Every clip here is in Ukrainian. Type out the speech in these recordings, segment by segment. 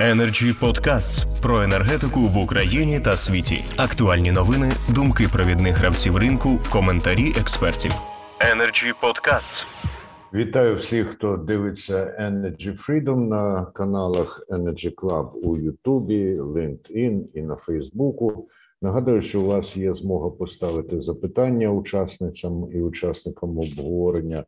Energy Podcasts про енергетику в Україні та світі. Актуальні новини, думки провідних гравців ринку, коментарі експертів. Energy Podcasts. Вітаю всіх, хто дивиться Energy Freedom на каналах Energy Club у Ютубі, LinkedIn і на Фейсбуку. Нагадую, що у вас є змога поставити запитання учасницям і учасникам обговорення.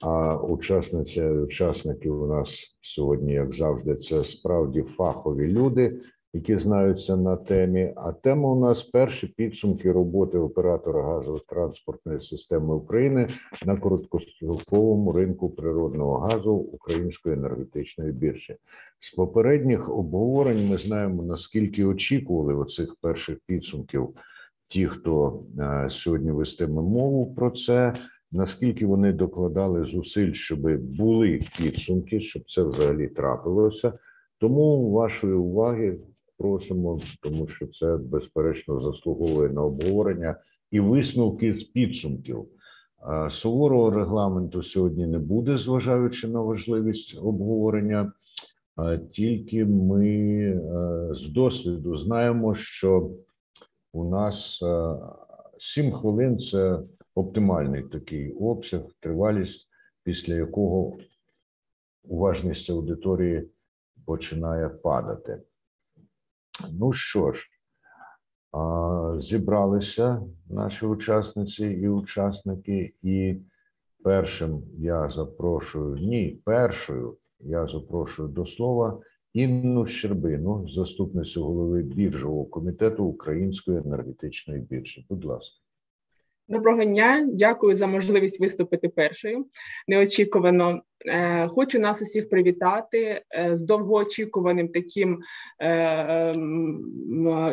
А учасниця і учасники у нас сьогодні, як завжди, це справді фахові люди, які знаються на темі. А тема у нас перші підсумки роботи оператора газотранспортної системи України на короткостроковому ринку природного газу Української енергетичної біржі. З попередніх обговорень ми знаємо наскільки очікували оцих перших підсумків. Ті, хто е, сьогодні вестиме мову про це наскільки вони докладали зусиль, щоб були підсумки, щоб це взагалі трапилося. Тому вашої уваги просимо, тому що це безперечно заслуговує на обговорення і висновки з підсумків. Суворого регламенту сьогодні не буде, зважаючи на важливість обговорення. Тільки ми з досвіду знаємо, що у нас 7 е, хвилин це оптимальний такий обсяг, тривалість, після якого уважність аудиторії починає падати. Ну що ж, зібралися наші учасниці і учасники, і першим я запрошую, ні, першою я запрошую до слова Інну Щербину, заступницю голови біржового комітету Української енергетичної біржі. Будь ласка. Доброго дня, дякую за можливість виступити першою. Неочікувано хочу нас усіх привітати е, з довгоочікуваним таким, е, ем,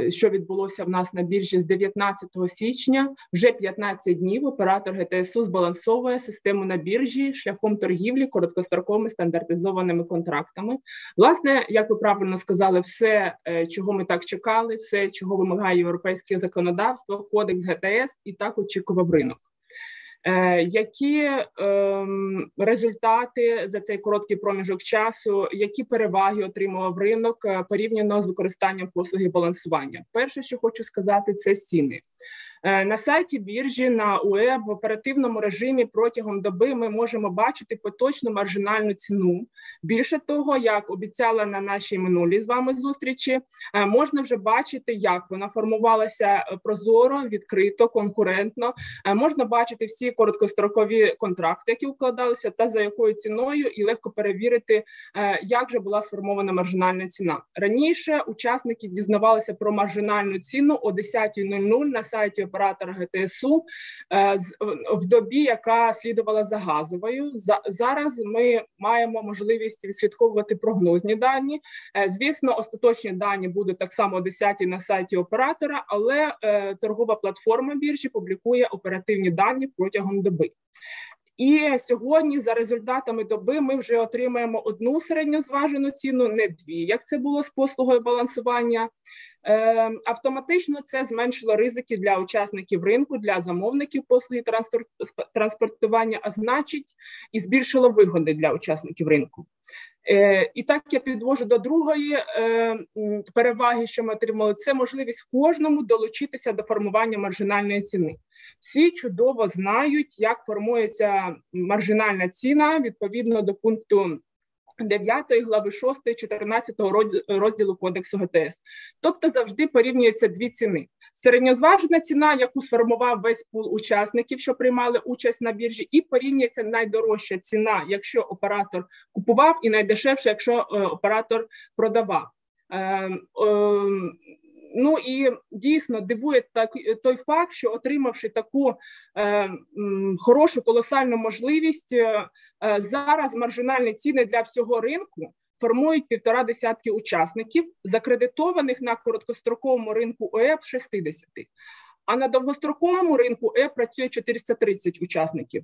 що відбулося в нас на біржі з 19 січня. Вже 15 днів оператор ГТСУ збалансовує систему на біржі шляхом торгівлі короткостроковими стандартизованими контрактами. Власне, як ви правильно сказали, все, чого ми так чекали, все, чого вимагає європейське законодавство, кодекс ГТС, і так очікував ринок. Е, які ем, результати за цей короткий проміжок часу, які переваги отримував ринок е, порівняно з використанням послуги балансування? Перше, що хочу сказати, це ціни. Е, на сайті біржі на УЕ в оперативному режимі протягом доби ми можемо бачити поточну маржинальну ціну. Більше того, як обіцяла на нашій минулій з вами зустрічі, е, можна вже бачити, як вона формувалася е, прозоро, відкрито, конкурентно. Можна бачити всі короткострокові контракти, які укладалися, та за якою ціною, і легко перевірити, як же була сформована маржинальна ціна. Раніше учасники дізнавалися про маржинальну ціну о 10.00 на сайті оператора ГТСУ е, в добі, яка слідувала за газовою. зараз ми маємо можливість відслідковувати прогнозні дані. Е, звісно, остаточні дані будуть так само о 10 на сайті оператора, але е, торгова платформа біржі публікує оперативні дані протягом доби. І сьогодні, за результатами доби, ми вже отримаємо одну середньозважену ціну, не дві, як це було з послугою балансування. Е, Автоматично це зменшило ризики для учасників ринку, для замовників послуги транспортування, а значить, і збільшило вигоди для учасників ринку. Е, І так я підвожу до другої е, переваги, що ми отримали, це можливість кожному долучитися до формування маржинальної ціни. Всі чудово знають, як формується маржинальна ціна відповідно до пункту 9 глави 6, 14 розділу Кодексу ГТС. Тобто завжди порівнюються дві ціни: середньозважена ціна, яку сформував весь пул учасників, що приймали участь на біржі, і порівнюється найдорожча ціна, якщо оператор купував, і найдешевша, якщо е, оператор продавав. Ну і дійсно дивує так той факт, що отримавши таку е, хорошу колосальну можливість, е, е, зараз маржинальні ціни для всього ринку формують півтора десятки учасників, закредитованих на короткостроковому ринку ОЕП 60. А на довгостроковому ринку ЕП працює 430 учасників.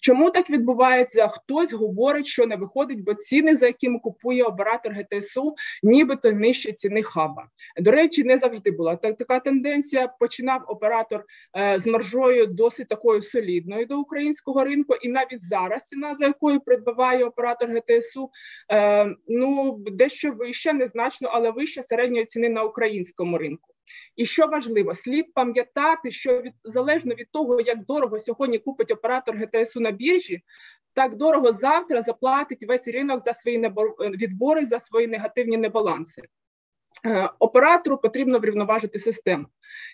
Чому так відбувається? Хтось говорить, що не виходить, бо ціни, за якими купує оператор ГТСУ, нібито нижче ціни хаба. До речі, не завжди була так. Така тенденція починав оператор е, з маржою досить такою солідною до українського ринку, і навіть зараз ціна, за якою придбаває оператор ГТСУ, е, ну дещо вища, незначно, але вища середньої ціни на українському ринку. І що важливо, слід пам'ятати, що від залежно від того, як дорого сьогодні купить оператор ГТСУ на біржі, так дорого завтра заплатить весь ринок за свої відбори, за свої негативні небаланси. Е, оператору потрібно врівноважити систему.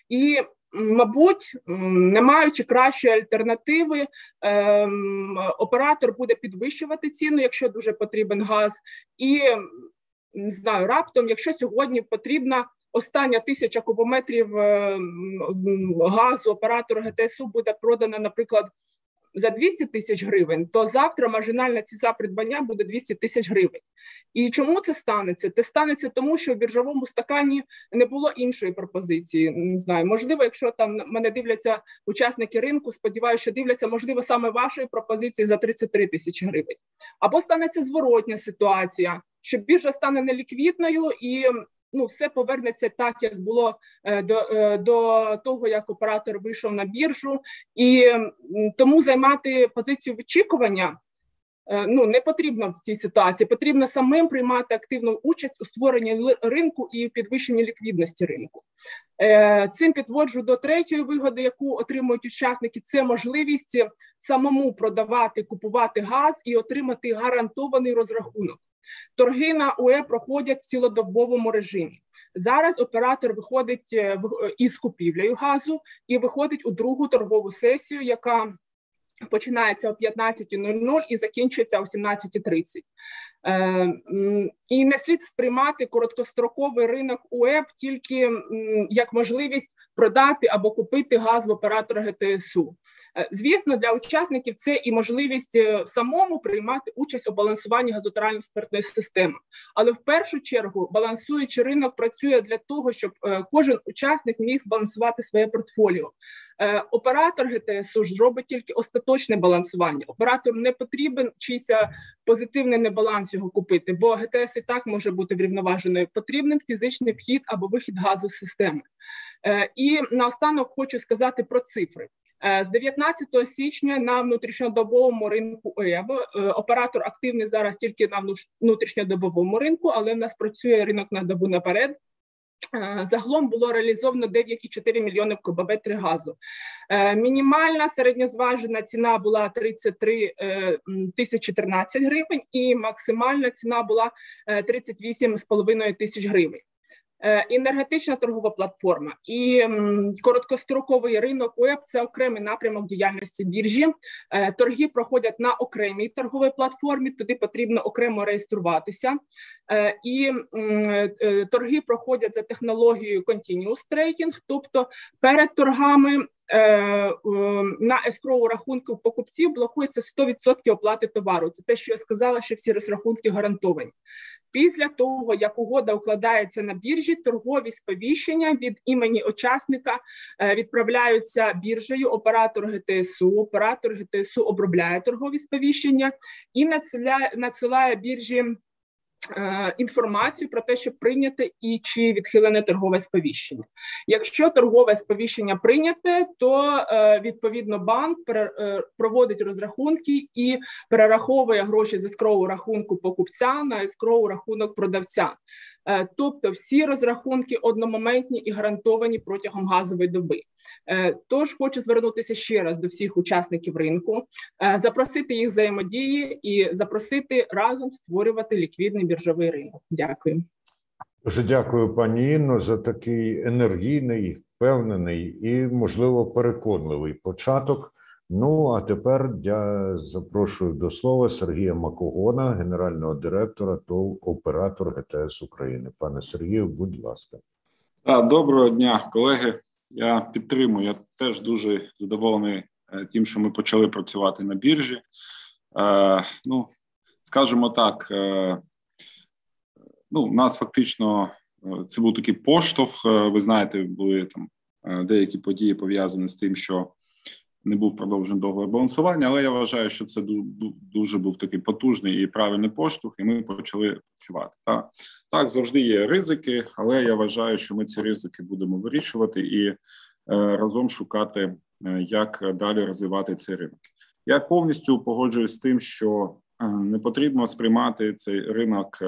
І, мабуть, не маючи кращої альтернативи, ем, оператор буде підвищувати ціну, якщо дуже потрібен газ, і не знаю, раптом, якщо сьогодні потрібна остання тисяча кубометрів е, газу оператору ГТСУ буде продана, наприклад, за 200 тисяч гривень, то завтра маржинальна ціна придбання буде 200 тисяч гривень. І чому це станеться? Це станеться тому, що в біржовому стакані не було іншої пропозиції. Не знаю, можливо, якщо там мене дивляться учасники ринку, сподіваюся, що дивляться, можливо, саме вашої пропозиції за 33 тисячі гривень. Або станеться зворотня ситуація, що біржа стане неліквідною і ну все повернеться так, як було е, до е, до того, як оператор вийшов на біржу, і тому займати позицію вичікування. Е, ну не потрібно в цій ситуації. Потрібно самим приймати активну участь у створенні ринку і підвищенні ліквідності ринку. Цим підводжу до третьої вигоди, яку отримують учасники. Це можливість самому продавати, купувати газ і отримати гарантований розрахунок. Торги на УЕ проходять в цілодобовому режимі. Зараз оператор виходить е, е, із купівлею газу і виходить у другу торгову сесію, яка починається о 15.00 і закінчується о 17.30. Е, і не слід сприймати короткостроковий ринок УЕП тільки як можливість продати або купити газ в оператора ГТСУ. Е, звісно, для учасників це і можливість е, самому приймати участь у балансуванні газотеральної спиртної системи. Але в першу чергу балансуючий ринок працює для того, щоб е, кожен учасник міг збалансувати своє портфоліо. Оператор ГТСУ ж робить тільки остаточне балансування. Оператору не потрібен чийсь позитивний небаланс його купити, бо ГТС і так може бути врівноваженою. Потрібен фізичний вхід або вихід газу з системи. І наостанок хочу сказати про цифри. Е, з 19 січня на внутрішньодобовому ринку ЕБ оператор активний зараз тільки на внутрішньодобовому ринку, але в нас працює ринок на добу наперед. Е, загалом було реалізовано 9,4 мільйони кубометрів газу. Е, мінімальна середньозважена ціна була 33 тисячі 13 гривень, і максимальна ціна була 38,5 тисяч гривень. Е, енергетична торгова платформа і короткостроковий ринок ОЕП це окремий напрямок діяльності біржі. Е, торги проходять на окремій торговій платформі. Туди потрібно окремо реєструватися, е, і торги проходять за технологією Continuous Trading, тобто перед торгами на ескроу рахунку покупців блокується 100% оплати товару. Це те, що я сказала, що всі розрахунки гарантовані. Після того, як угода укладається на біржі, торгові сповіщення від імені учасника е, відправляються біржею. Оператор ГТСУ, оператор ГТСУ обробляє торгові сповіщення і надсилає, надсилає біржі. Е, інформацію про те, що прийняте і чи відхилене торгове сповіщення. Якщо торгове сповіщення прийняте, то е, відповідно банк е, проводить розрахунки і перераховує гроші з ескроу рахунку покупця на ескроу рахунок продавця. Е, тобто всі розрахунки одномоментні і гарантовані протягом газової доби. Е, тож хочу звернутися ще раз до всіх учасників ринку, е, запросити їх взаємодії і запросити разом створювати ліквідний біржовий ринок. Дякую. Дуже дякую, пані Інно, за такий енергійний, впевнений і, можливо, переконливий початок. Ну а тепер я запрошую до слова Сергія Макогона, генерального директора ТОВ оператор ГТС України. Пане Сергію, будь ласка, доброго дня, колеги. Я підтримую. Я теж дуже задоволений е, тим, що ми почали працювати на біржі. Е, ну, скажімо так, е, ну, у нас фактично це був такий поштовх. Ви знаєте, були там деякі події пов'язані з тим, що не був продовжений договір балансування, але я вважаю, що це дуже був такий потужний і правильний поштовх, і ми почали працювати. Так, так завжди є ризики, але я вважаю, що ми ці ризики будемо вирішувати і е, разом шукати, е, як далі розвивати цей ринок. Я повністю погоджуюсь з тим, що е, не потрібно сприймати цей ринок,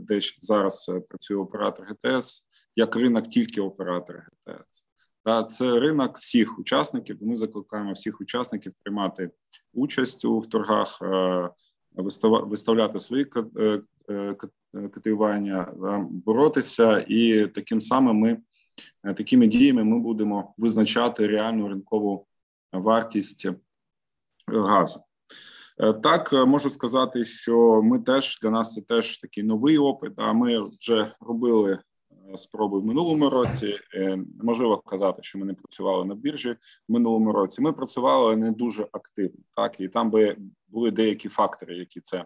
де зараз працює оператор ГТС, як ринок тільки оператора ГТС. Це ринок всіх учасників. Ми закликаємо всіх учасників приймати участь у торгах, е, виставляти свої е, е, котивання, боротися, і таким самим ми такими діями ми будемо визначати реальну ринкову вартість газу. Так можу сказати, що ми теж для нас це теж такий новий опит. А ми вже робили спроби в минулому році. Е, можливо казати, що ми не працювали на біржі в минулому році. Ми працювали не дуже активно, так і там би були деякі фактори, які це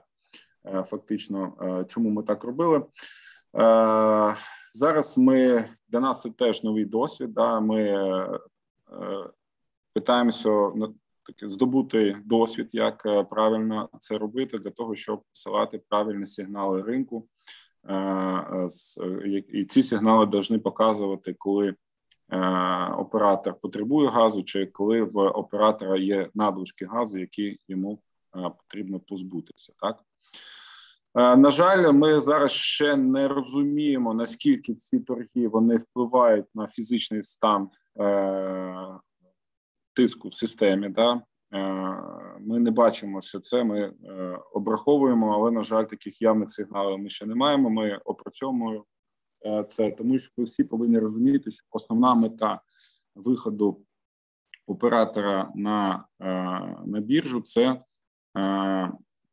е, фактично е, чому ми так робили. Зараз ми для нас це теж новий досвід. Да, Ми питаємося таки здобути досвід, як правильно це робити, для того, щоб посилати правильні сигнали ринку і ці сигнали повинні показувати, коли е, оператор потребує газу, чи коли в оператора є надлишки газу, які йому е, потрібно позбутися. Так на жаль, ми зараз ще не розуміємо наскільки ці торги вони впливають на фізичний стан тиску в системі. Да? Е, ми не бачимо, що це ми е, обраховуємо, але на жаль, таких явних сигналів ми ще не маємо. Ми опрацьовуємо е, це, тому що ви всі повинні розуміти, що основна мета виходу оператора на на біржу це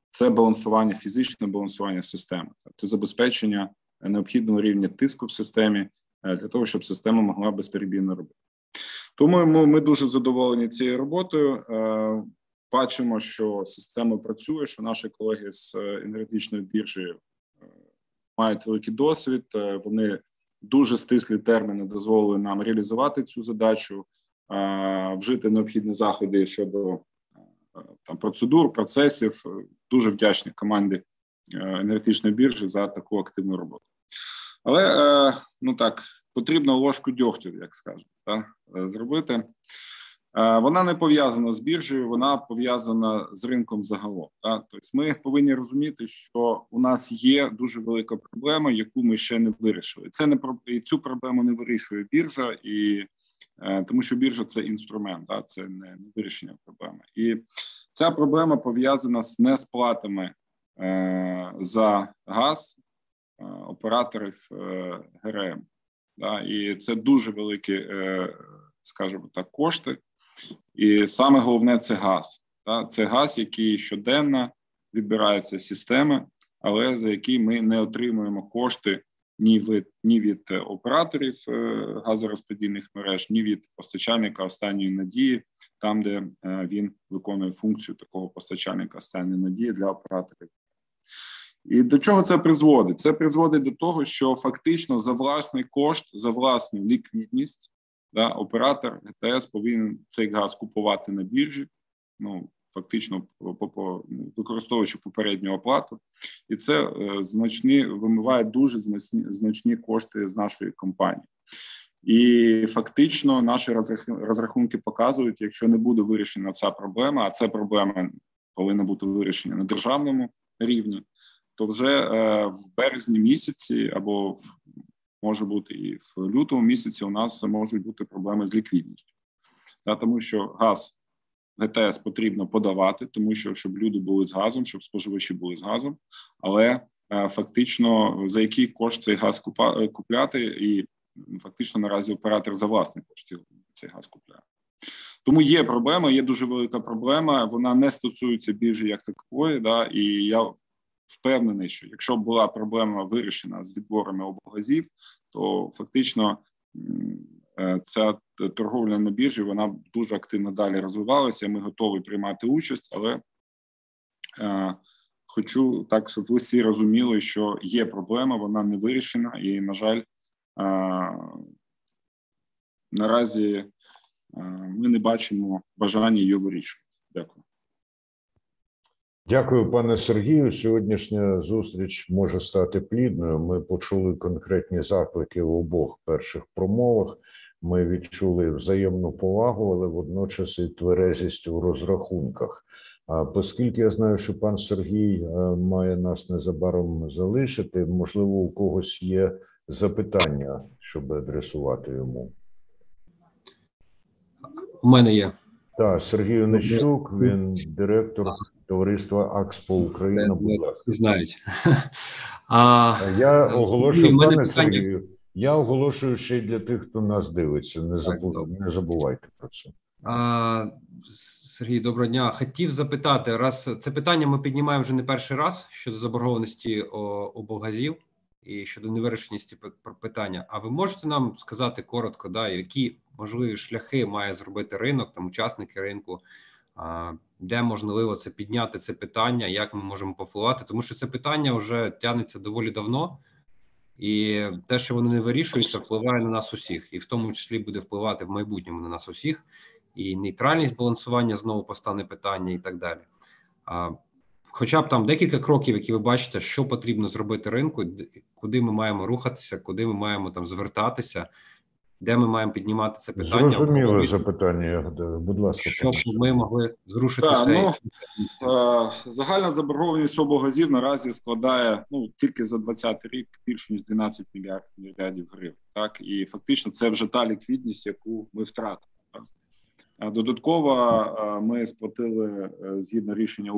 це балансування, фізичне балансування системи, це забезпечення необхідного рівня тиску в системі для того, щоб система могла безперебійно робити. Тому ми, ми дуже задоволені цією роботою. Е, бачимо, що система працює. Що наші колеги з е, енергетичної біржі е, мають великий досвід. Вони дуже стислі терміни дозволили нам реалізувати цю задачу, вжити необхідні заходи щодо там процедур, процесів. Дуже вдячні команді енергетичної біржі за таку активну роботу. Але ну так потрібно ложку дьогтю, як скажуть, так, е, зробити. Е, вона не пов'язана з біржею, вона пов'язана з ринком загалом. Так? Тобто ми повинні розуміти, що у нас є дуже велика проблема, яку ми ще не вирішили. Це не і цю проблему не вирішує біржа, і е, тому що біржа це інструмент, так? це не, не вирішення проблеми. І ця проблема пов'язана з несплатами е, за газ е, операторів е, ГРМ. Да, І це дуже великі, е, скажімо так, кошти. І саме головне це газ. Да, Це газ, який щоденно відбирається з системи, але за який ми не отримуємо кошти ні від ні від операторів е, газорозподільних мереж, ні від постачальника останньої надії, там де е, він виконує функцію такого постачальника останньої надії для операторів. І до чого це призводить? Це призводить до того, що фактично за власний кошт, за власну ліквідність, да, оператор ГТС повинен цей газ купувати на біржі. Ну фактично, використовуючи попередню оплату, і це е, значні вимиває дуже значні, значні кошти з нашої компанії. І фактично наші розрахунки показують, якщо не буде вирішена ця проблема, а це проблема повинна бути вирішена на державному рівні то вже е, в березні місяці або в може бути і в лютому місяці у нас можуть бути проблеми з ліквідністю, та тому що газ ГТС потрібно подавати, тому що щоб люди були з газом, щоб споживачі були з газом, але е, фактично за який кошт цей газ е, купляти, і фактично наразі оператор за власний кошти цей газ купляє. Тому є проблема, є дуже велика проблема. Вона не стосується біржі як такої. Да, І я впевнений, що якщо була проблема вирішена з відборами облгазів, то фактично е, ця торговля на біржі вона дуже активно далі розвивалася. Ми готові приймати участь, але е, хочу так, щоб ви всі розуміли, що є проблема, вона не вирішена, і на жаль, е, наразі ми не бачимо бажання її вирішувати. Дякую. Дякую, пане Сергію. Сьогоднішня зустріч може стати плідною. Ми почули конкретні заклики в обох перших промовах. Ми відчули взаємну повагу, але водночас і тверезість у розрахунках. А оскільки я знаю, що пан Сергій е, має нас незабаром залишити, можливо, у когось є запитання, щоб адресувати йому. У мене є. Так, Сергій Онищук, він директор товариства Акспо Україна. Будь ласка. Знають. А, Я оголошую, пане Сергію, я оголошую ще й для тих, хто нас дивиться. Не забув, не забувайте про це. А, Сергій, доброго дня. Хотів запитати, раз це питання ми піднімаємо вже не перший раз щодо заборгованості облгазів і щодо невирішеності питання. А ви можете нам сказати коротко, да, які можливі шляхи має зробити ринок, там учасники ринку, а, де можливо це підняти це питання, як ми можемо повпливати, тому що це питання вже тягнеться доволі давно. І те, що вони не вирішуються, впливає на нас усіх, і в тому числі буде впливати в майбутньому на нас усіх. І нейтральність балансування знову постане питання, і так далі. А, Хоча б там декілька кроків, які ви бачите, що потрібно зробити ринку, куди ми маємо рухатися, куди ми маємо там звертатися, де ми маємо піднімати це питання. Зрозуміле запитання. Будь ласка, щоб ми могли зрушити Так, ну, е, загальна заборгованість облгазів наразі складає ну тільки за 2020 рік більше ніж 12 мільярдів гривень. Так і фактично це вже та ліквідність, яку ми втратили. Додатково ми сплатили е, згідно рішення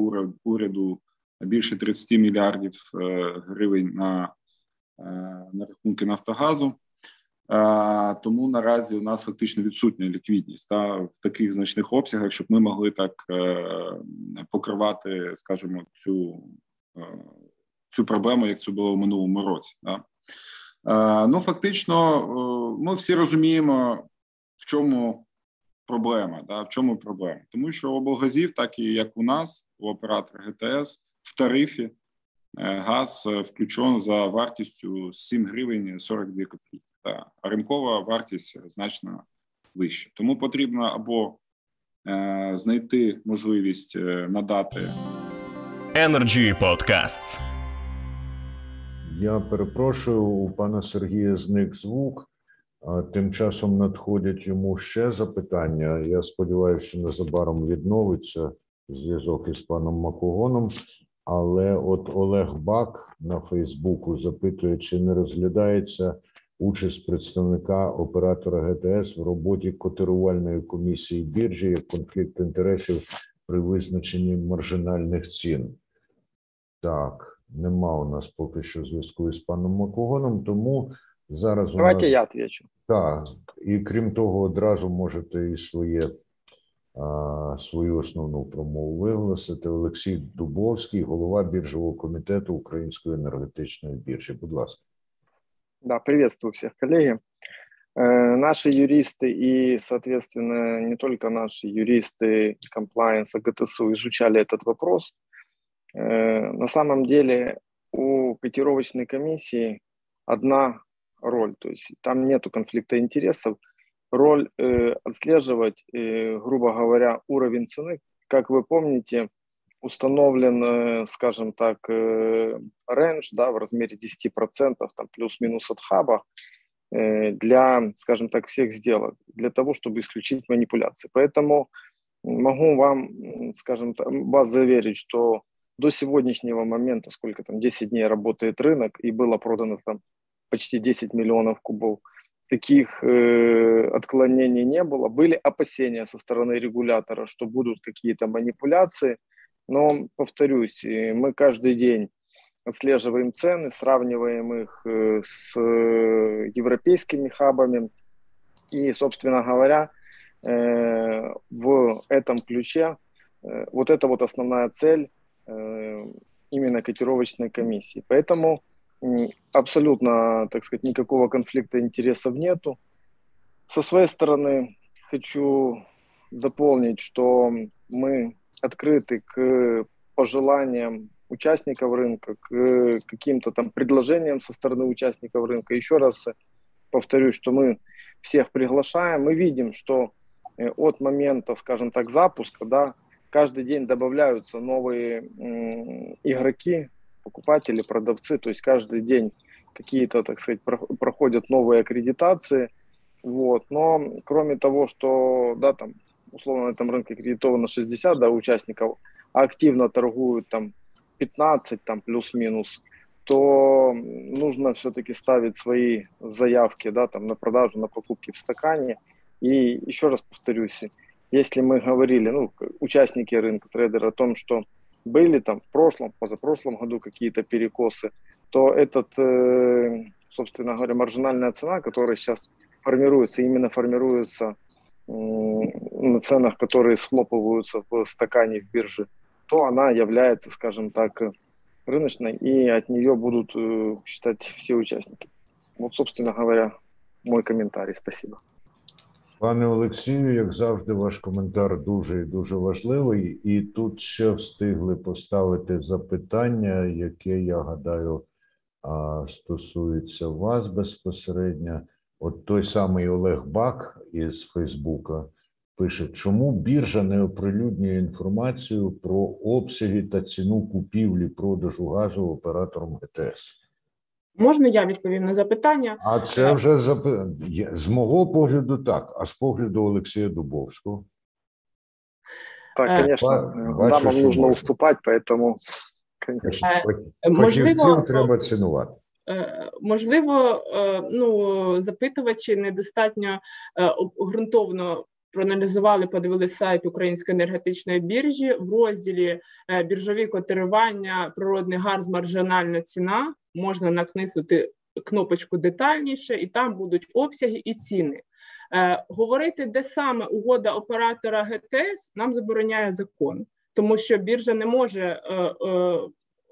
уряду більше 30 мільярдів е, гривень на на рахунки Нафтогазу. Тому наразі у нас фактично відсутня ліквідність та в таких значних обсягах, щоб ми могли так е, покривати, скажімо, цю цю проблему, як це було в минулому році. Да? Ну фактично, ми всі розуміємо, в чому проблема. Да? В чому проблема? Тому що облгазів, так і як у нас, у оператора ГТС в тарифі е, газ е, включен за вартістю 7 гривень 42 копійки. Да? А ринкова вартість значно вища. Тому потрібно або е, знайти можливість е, надати Energy Podcasts. Я перепрошую у пана Сергія зник звук. Тим часом надходять йому ще запитання. Я сподіваюся, що незабаром відновиться зв'язок із паном Макогоном. Але от Олег Бак на Фейсбуку запитує, чи не розглядається участь представника оператора ГТС в роботі котирувальної комісії біржі як конфлікт інтересів при визначенні маржинальних цін. Так, нема у нас поки що зв'язку із паном Макогоном, тому зараз Давайте у нас... я отвечу. Так, і крім того, одразу можете і своє свою основну промову виголосити. Олексій Дубовський, голова біржового комітету Української енергетичної біржі. Будь ласка. Да, приветствую всех, коллеги. Э, наши юристы и, соответственно, не только наши юристы комплайенса ГТСУ изучали этот вопрос. Э, на самом деле у котировочной комиссии одна роль, то есть там нету конфликта интересов. Роль э, отслеживать, э, грубо говоря, уровень цены. Как вы помните, установлен, э, скажем так, э, рейндж да, в размере 10%, там плюс-минус от хаба, э, для, скажем так, всех сделок, для того, чтобы исключить манипуляции. Поэтому могу вам, скажем так, вас заверить, что до сегодняшнего момента, сколько там, 10 дней работает рынок, и было продано там почти 10 миллионов кубов. Таких э, отклонений не было. Были опасения со стороны регулятора, что будут какие-то манипуляции. Но, повторюсь, мы каждый день отслеживаем цены, сравниваем их э, с э, европейскими хабами. И, собственно говоря, э, в этом ключе вот это вот основная цель именно котировочной комиссии. Поэтому абсолютно, так сказать, никакого конфликта интересов нету. Со своей стороны хочу дополнить, что мы открыты к пожеланиям участников рынка, к каким-то там предложениям со стороны участников рынка. Еще раз повторюсь, что мы всех приглашаем. Мы видим, что э, от момента, скажем так, запуска, да, каждый день добавляются новые игроки, покупатели, продавцы, то есть каждый день какие-то, так сказать, проходят новые аккредитации, вот, но кроме того, что, да, там, условно, на этом рынке аккредитовано 60, да, участников, а активно торгуют там 15, там, плюс-минус, то нужно все-таки ставить свои заявки, да, там, на продажу, на покупки в стакане. И еще раз повторюсь, если мы говорили, ну, участники рынка, трейдеры, о том, что были там в прошлом, позапрошлом году какие-то перекосы, то этот, э, собственно говоря, маржинальная цена, которая сейчас формируется, именно формируется на ценах, которые схлопываются в стакане в бирже, то она является, скажем так, рыночной, и от нее будут э, считать все участники. Вот, собственно говоря, мой комментарий. Спасибо. Пане Олексію, як завжди, ваш коментар дуже і дуже важливий. І тут ще встигли поставити запитання, яке я гадаю стосується вас безпосередньо. От той самий Олег Бак із Фейсбука пише, чому біржа не оприлюднює інформацію про обсяги та ціну купівлі продажу газу оператором ГТС. Можна я відповім на запитання? А це вже зап... з мого погляду, так. А з погляду Олексія Дубовського. Так, конечно, дамам нужно уступати, поэтому, конечно. Можливо, треба цінувати. Е, можливо, е, ну запитувачі недостатньо е, обґрунтовно проаналізували, подивилися сайт Української енергетичної біржі в розділі біржові котирування, природний газ, маржинальна ціна. Можна накнисити кнопочку детальніше, і там будуть обсяги і ціни. Говорити, де саме угода оператора ГТС нам забороняє закон, тому що біржа не може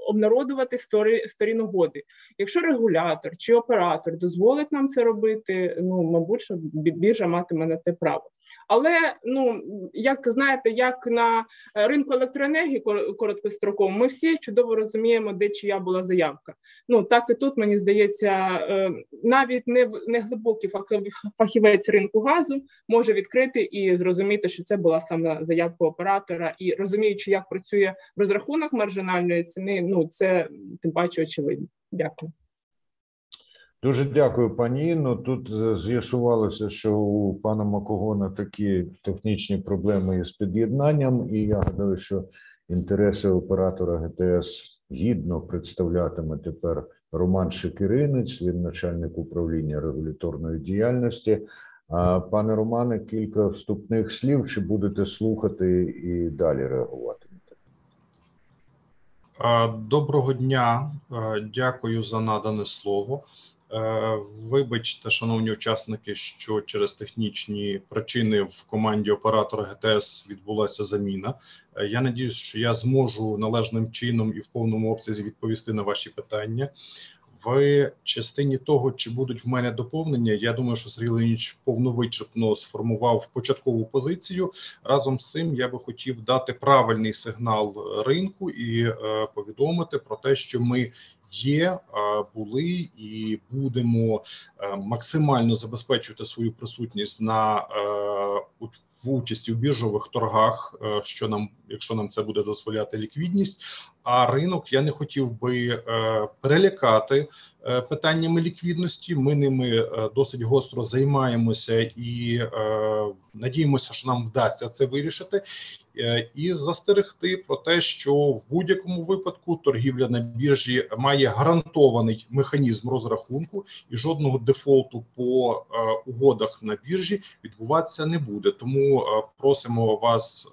обнародувати сторі, сторін угоди. Якщо регулятор чи оператор дозволить нам це робити, ну мабуть, що біржа матиме на те право. Але ну як знаєте, як на ринку електроенергії короткостроково, ми всі чудово розуміємо, де чия була заявка. Ну так і тут мені здається, е, навіть не не глибокий фахівець ринку газу може відкрити і зрозуміти, що це була саме заявка оператора, і розуміючи, як працює розрахунок маржинальної ціни, ну це тим паче очевидно. Дякую. Дуже дякую, пані Інно. Тут е, з'ясувалося, що у пана Макогона такі технічні проблеми із під'єднанням, і я гадаю, що інтереси оператора ГТС гідно представлятиме тепер Роман Шекіринець, він начальник управління регуляторної діяльності. А пане Романе, кілька вступних слів. Чи будете слухати і далі реагувати? Доброго дня, дякую за надане слово. Е, вибачте, шановні учасники, що через технічні причини в команді оператора ГТС відбулася заміна. Е, я надіюсь, що я зможу належним чином і в повному обсязі відповісти на ваші питання. В частині того, чи будуть в мене доповнення, я думаю, що Сергій Леонідович повновичерпно сформував початкову позицію. Разом з цим я би хотів дати правильний сигнал ринку і е, повідомити про те, що ми є, були і будемо е, максимально забезпечувати свою присутність на е, в участі в біржових торгах, е, що нам, якщо нам це буде дозволяти ліквідність. А ринок я не хотів би перелякати питаннями ліквідності. Ми ними досить гостро займаємося і надіємося, що нам вдасться це вирішити. Е, і застерегти про те, що в будь-якому випадку торгівля на біржі має гарантований механізм розрахунку, і жодного дефолту по е, угодах на біржі відбуватися не буде. Тому е, просимо вас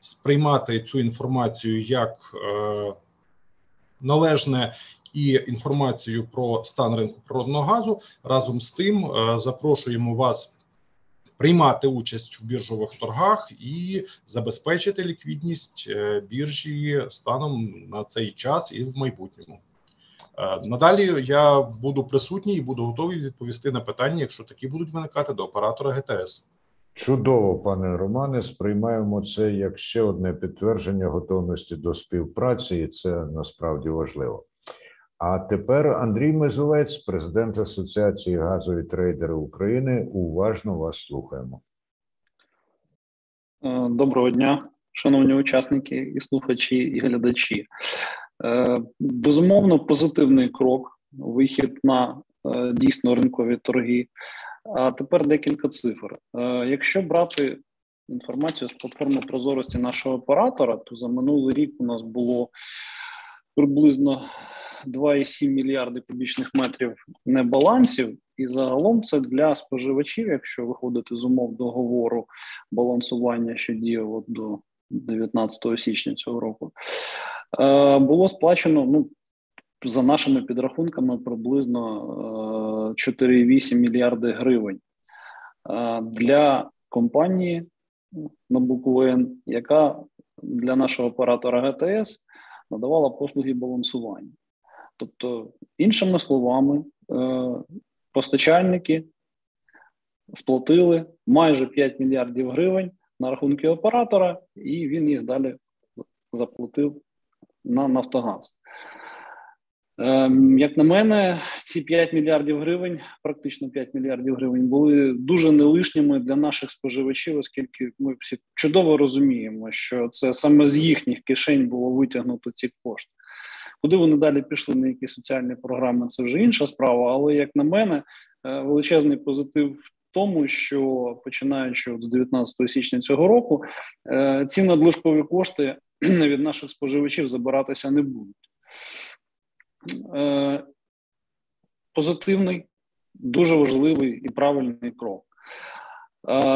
сприймати цю інформацію як належне. І інформацію про стан ринку природного газу разом з тим запрошуємо вас приймати участь в біржових торгах і забезпечити ліквідність е, біржі станом на цей час і в майбутньому. Е, надалі я буду присутній і буду готовий відповісти на питання, якщо такі будуть виникати до оператора ГТС. Чудово, пане Романе. Сприймаємо це як ще одне підтвердження готовності до співпраці, і це насправді важливо. А тепер Андрій Мезовець, президент Асоціації газові трейдери України. Уважно вас слухаємо. Е, доброго дня, шановні учасники і слухачі і глядачі. Е, безумовно, позитивний крок, вихід на е, дійсно ринкові торги. А тепер декілька цифр. Якщо брати інформацію з платформи прозорості нашого оператора, то за минулий рік у нас було приблизно 2,7 мільярди кубічних метрів небалансів, і загалом це для споживачів, якщо виходити з умов договору балансування, що діяв до 19 січня цього року, е, було сплачено ну, за нашими підрахунками приблизно 4,8 е, мільярди гривень е, для компанії на букву яка для нашого оператора ГТС надавала послуги балансування. Тобто, іншими словами, постачальники сплатили майже 5 мільярдів гривень на рахунки оператора, і він їх далі заплатив на Нафтогаз. Ем, як на мене, ці 5 мільярдів гривень, практично 5 мільярдів гривень, були дуже нелишніми для наших споживачів, оскільки ми всі чудово розуміємо, що це саме з їхніх кишень було витягнуто ці кошти. Куди вони далі пішли на які соціальні програми? Це вже інша справа. Але як на мене, е, величезний позитив в тому, що починаючи з 19 січня цього року, е, ці надлишкові кошти від наших споживачів забиратися не будуть. Е, позитивний, дуже важливий і правильний крок.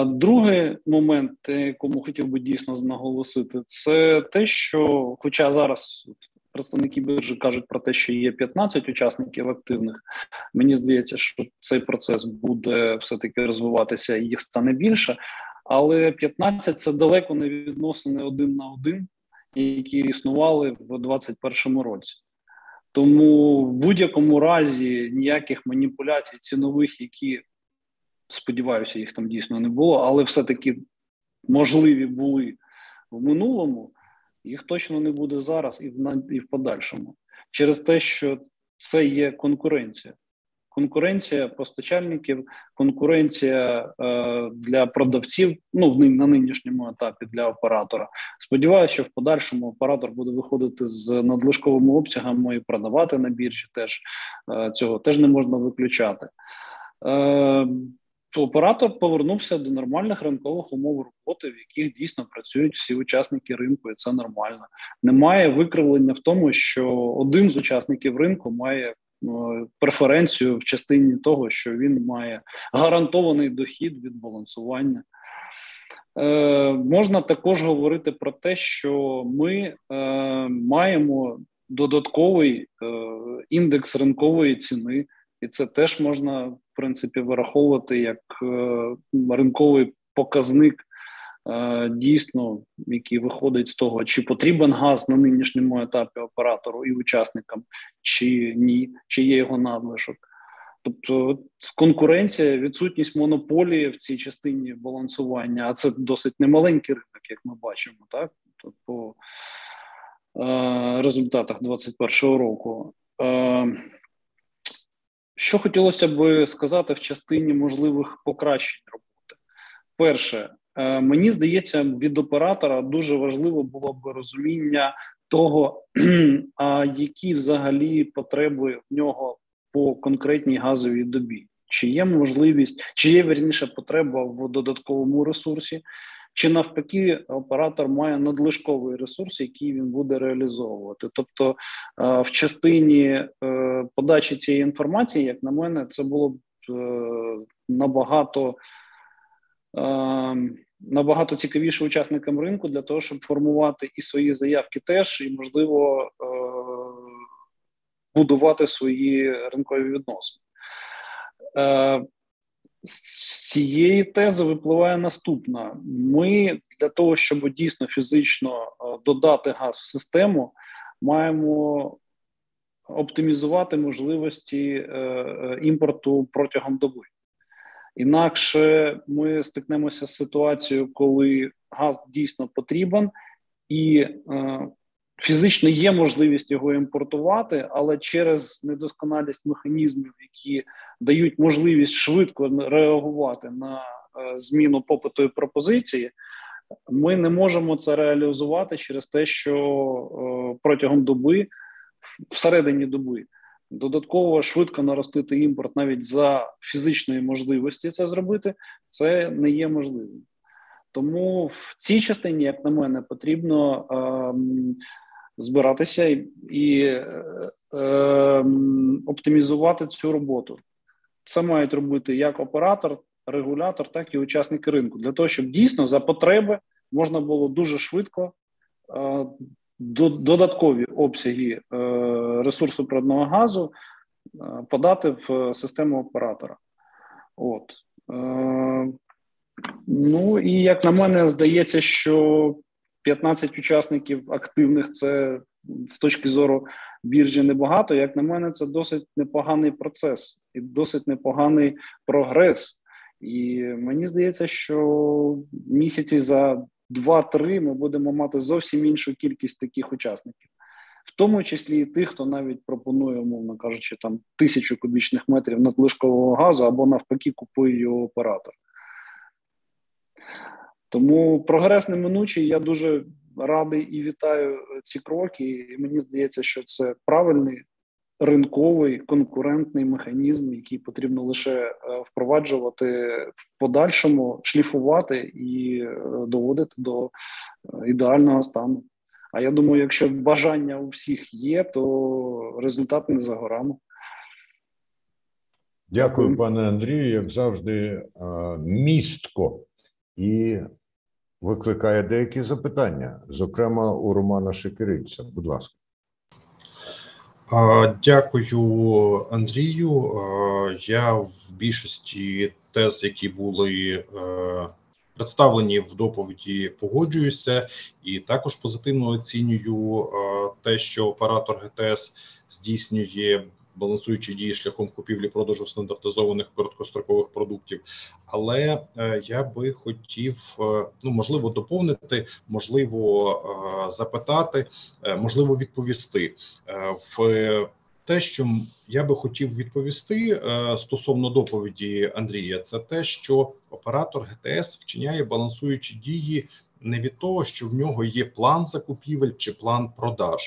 Другий момент, якому хотів би дійсно наголосити, це те, що, хоча зараз представники біржі кажуть про те, що є 15 учасників активних. Мені здається, що цей процес буде все-таки розвиватися і їх стане більше. Але 15 – це далеко не відносини один на один, які існували в 2021 році. Тому в будь-якому разі ніяких маніпуляцій цінових, які сподіваюся, їх там дійсно не було, але все-таки можливі були в минулому їх точно не буде зараз і в і в подальшому, через те, що це є конкуренція. Конкуренція постачальників, конкуренція е, для продавців. Ну в на нинішньому етапі для оператора. Сподіваюся, що в подальшому оператор буде виходити з надлишковими обсягами і продавати на біржі. Теж е, цього теж не можна виключати. Е, оператор повернувся до нормальних ринкових умов роботи, в яких дійсно працюють всі учасники ринку, і це нормально. Немає викривлення в тому, що один з учасників ринку має ну, преференцію в частині того, що він має гарантований дохід від балансування. Е, Можна також говорити про те, що ми е, маємо додатковий е, індекс ринкової ціни, і це теж можна в принципі вираховувати як е, ринковий показник. Е, дійсно, який виходить з того, чи потрібен газ на нинішньому етапі оператору і учасникам, чи ні, чи є його надлишок. Тобто конкуренція, відсутність монополії в цій частині балансування, а це досить немаленький ринок, як ми бачимо, так тобто по е, результатах 2021 року. Е, що хотілося б сказати в частині можливих покращень роботи? Перше, е, мені здається, від оператора дуже важливо було б розуміння того, а які взагалі потреби в нього по конкретній газовій добі. Чи є можливість, чи є верніше потреба в додатковому ресурсі, чи навпаки, оператор має надлишковий ресурс, який він буде реалізовувати. Тобто, е, в частині е, подачі цієї інформації, як на мене, це було б е, набагато. Набагато цікавіше учасникам ринку для того, щоб формувати і свої заявки, теж і можливо будувати свої ринкові відносини з цієї тези випливає наступна: ми для того, щоб дійсно фізично е, додати газ в систему, маємо оптимізувати можливості е, е, імпорту протягом доби. Інакше ми стикнемося з ситуацією, коли газ дійсно потрібен, і Фізично є можливість його імпортувати, але через недосконалість механізмів, які дають можливість швидко реагувати на е, зміну попиту і пропозиції, Ми не можемо це реалізувати через те, що протягом доби, всередині доби, додатково швидко наростити імпорт навіть за фізичної можливості це зробити, це не є можливим. Тому в цій частині, як на мене, потрібно е, збиратися і, і е, е, оптимізувати цю роботу. Це мають робити як оператор, регулятор, так і учасники ринку, для того, щоб дійсно за потреби можна було дуже швидко е, додаткові обсяги е, ресурсу природного газу е, подати в систему оператора. От. Е, Ну і як на мене, здається, що 15 учасників активних це з точки зору біржі небагато. Як на мене, це досить непоганий процес і досить непоганий прогрес. І мені здається, що місяці за 2-3 ми будемо мати зовсім іншу кількість таких учасників, в тому числі і тих, хто навіть пропонує, умовно кажучи, там тисячу кубічних метрів надлишкового газу або навпаки купує його оператор. Тому прогрес неминучий. Я дуже радий і вітаю ці кроки. І мені здається, що це правильний ринковий конкурентний механізм, який потрібно лише е, впроваджувати в подальшому, шліфувати і е, доводити до е, ідеального стану. А я думаю, якщо бажання у всіх є, то результат не за горами. Дякую, пане Андрію. Як завжди, містко і викликає деякі запитання, зокрема у Романа Шекериця. Будь ласка. Дякую, Андрію. Я в більшості тез, які були е, представлені в доповіді, погоджуюся, і також позитивно оцінюю те, що оператор ГТС здійснює балансуючи дії шляхом купівлі продажу стандартизованих короткострокових продуктів. Але е, я би хотів е, ну можливо доповнити, можливо, е, запитати, можливо, відповісти в. Те, що я би хотів відповісти стосовно доповіді Андрія, це те, що оператор ГТС вчиняє балансуючі дії не від того, що в нього є план закупівель чи план продаж,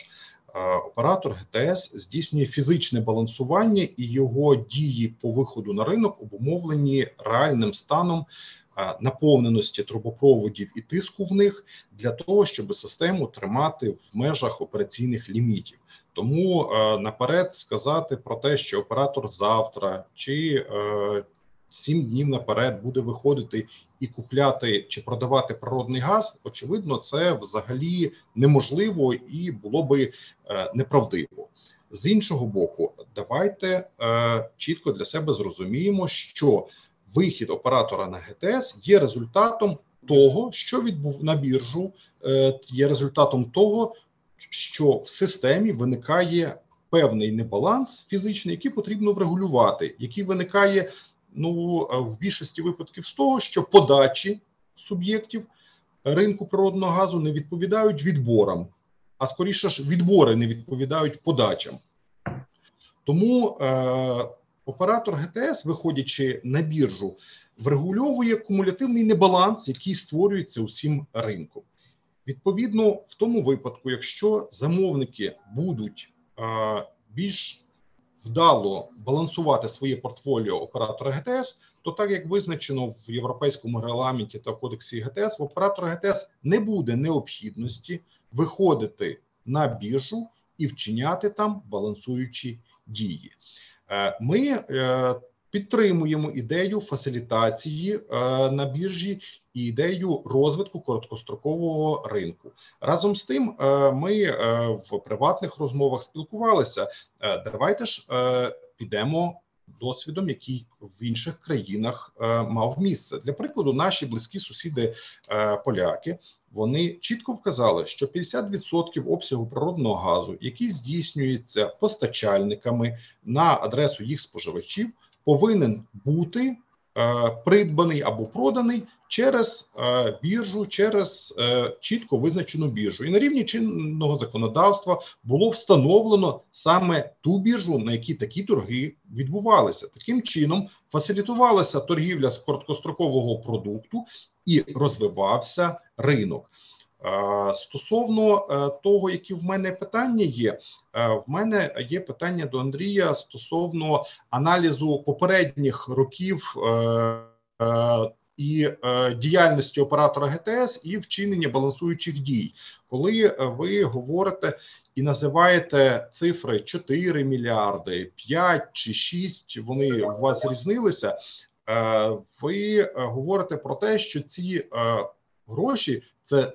оператор ГТС здійснює фізичне балансування і його дії по виходу на ринок обумовлені реальним станом наповненості трубопроводів і тиску в них для того, щоб систему тримати в межах операційних лімітів. Тому наперед сказати про те, що оператор завтра чи е, сім днів наперед буде виходити і купляти чи продавати природний газ, очевидно, це взагалі неможливо і було би е, неправдиво. З іншого боку, давайте е, чітко для себе зрозуміємо, що вихід оператора на ГТС є результатом того, що відбув на біржу, е, є результатом того, що в системі виникає певний небаланс фізичний, який потрібно врегулювати, який виникає ну в більшості випадків з того, що подачі суб'єктів ринку природного газу не відповідають відборам, а скоріше ж відбори не відповідають подачам. Тому е, оператор ГТС, виходячи на біржу, врегульовує кумулятивний небаланс, який створюється усім ринком. Відповідно, в тому випадку, якщо замовники будуть е, більш вдало балансувати своє портфоліо оператора ГТС, то так як визначено в європейському регламенті та кодексі ГТС, в оператора ГТС не буде необхідності виходити на біржу і вчиняти там балансуючі дії. Е, ми е, Підтримуємо ідею фасилітації е, на біржі і ідею розвитку короткострокового ринку. Разом з тим, е, ми е, в приватних розмовах спілкувалися. Давайте ж підемо досвідом, який в інших країнах е, мав місце. Для прикладу, наші близькі сусіди е, поляки вони чітко вказали, що 50% обсягу природного газу, який здійснюється постачальниками на адресу їх споживачів повинен бути придбаний або проданий через біржу, через чітко визначену біржу. І на рівні чинного законодавства було встановлено саме ту біржу, на якій такі торги відбувалися. Таким чином фасилітувалася торгівля з короткострокового продукту і розвивався ринок. Стосовно е, того, які в мене питання є, е, в мене є питання до Андрія стосовно аналізу попередніх років е, і діяльності оператора ГТС і вчинення балансуючих дій, коли ви говорите і називаєте цифри 4 мільярди, 5 чи 6, Вони у вас різнилися. Ви говорите про те, що ці гроші це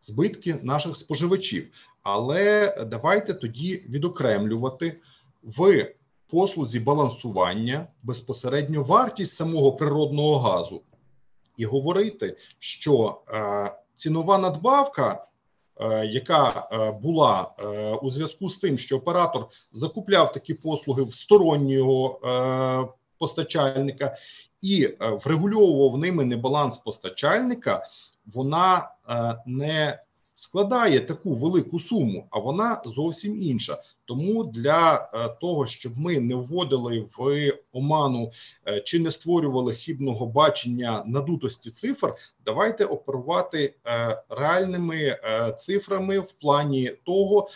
збитки наших споживачів. Але давайте тоді відокремлювати в послузі балансування безпосередньо вартість самого природного газу і говорити, що е, цінова надбавка. Е, яка е, була у зв'язку з тим, що оператор закупляв такі послуги в стороннього постачальника і врегульовував ними небаланс постачальника, вона е, не складає таку велику суму, а вона зовсім інша. Тому для е, того, щоб ми не вводили в оману е, чи не створювали хібного бачення надутості цифр, давайте оперувати реальними цифрами в плані того.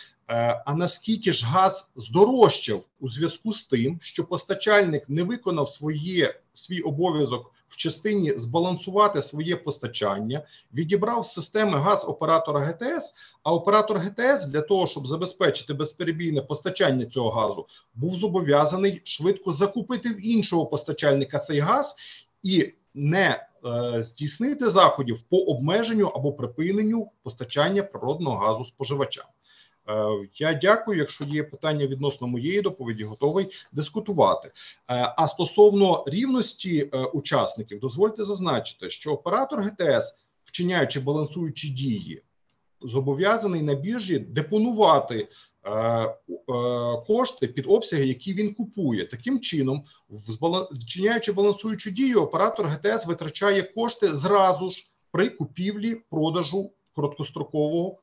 А наскільки ж газ здорожчав у зв'язку з тим, що постачальник не виконав своє свій обов'язок в частині збалансувати своє постачання, відібрав з системи газ оператора ГТС. А оператор ГТС для того, щоб забезпечити безперебійне постачання цього газу, був зобов'язаний швидко закупити в іншого постачальника цей газ і не е, здійснити заходів по обмеженню або припиненню постачання природного газу споживачам. Е, я дякую. Якщо є питання відносно моєї доповіді, готовий дискутувати. Е, а стосовно рівності е, учасників, дозвольте зазначити, що оператор ГТС, вчиняючи балансуючі дії, зобов'язаний на біржі депонувати. Кошти під обсяги, які він купує, таким чином, вчиняючи балансуючу дію, оператор ГТС витрачає кошти зразу ж при купівлі продажу короткострокового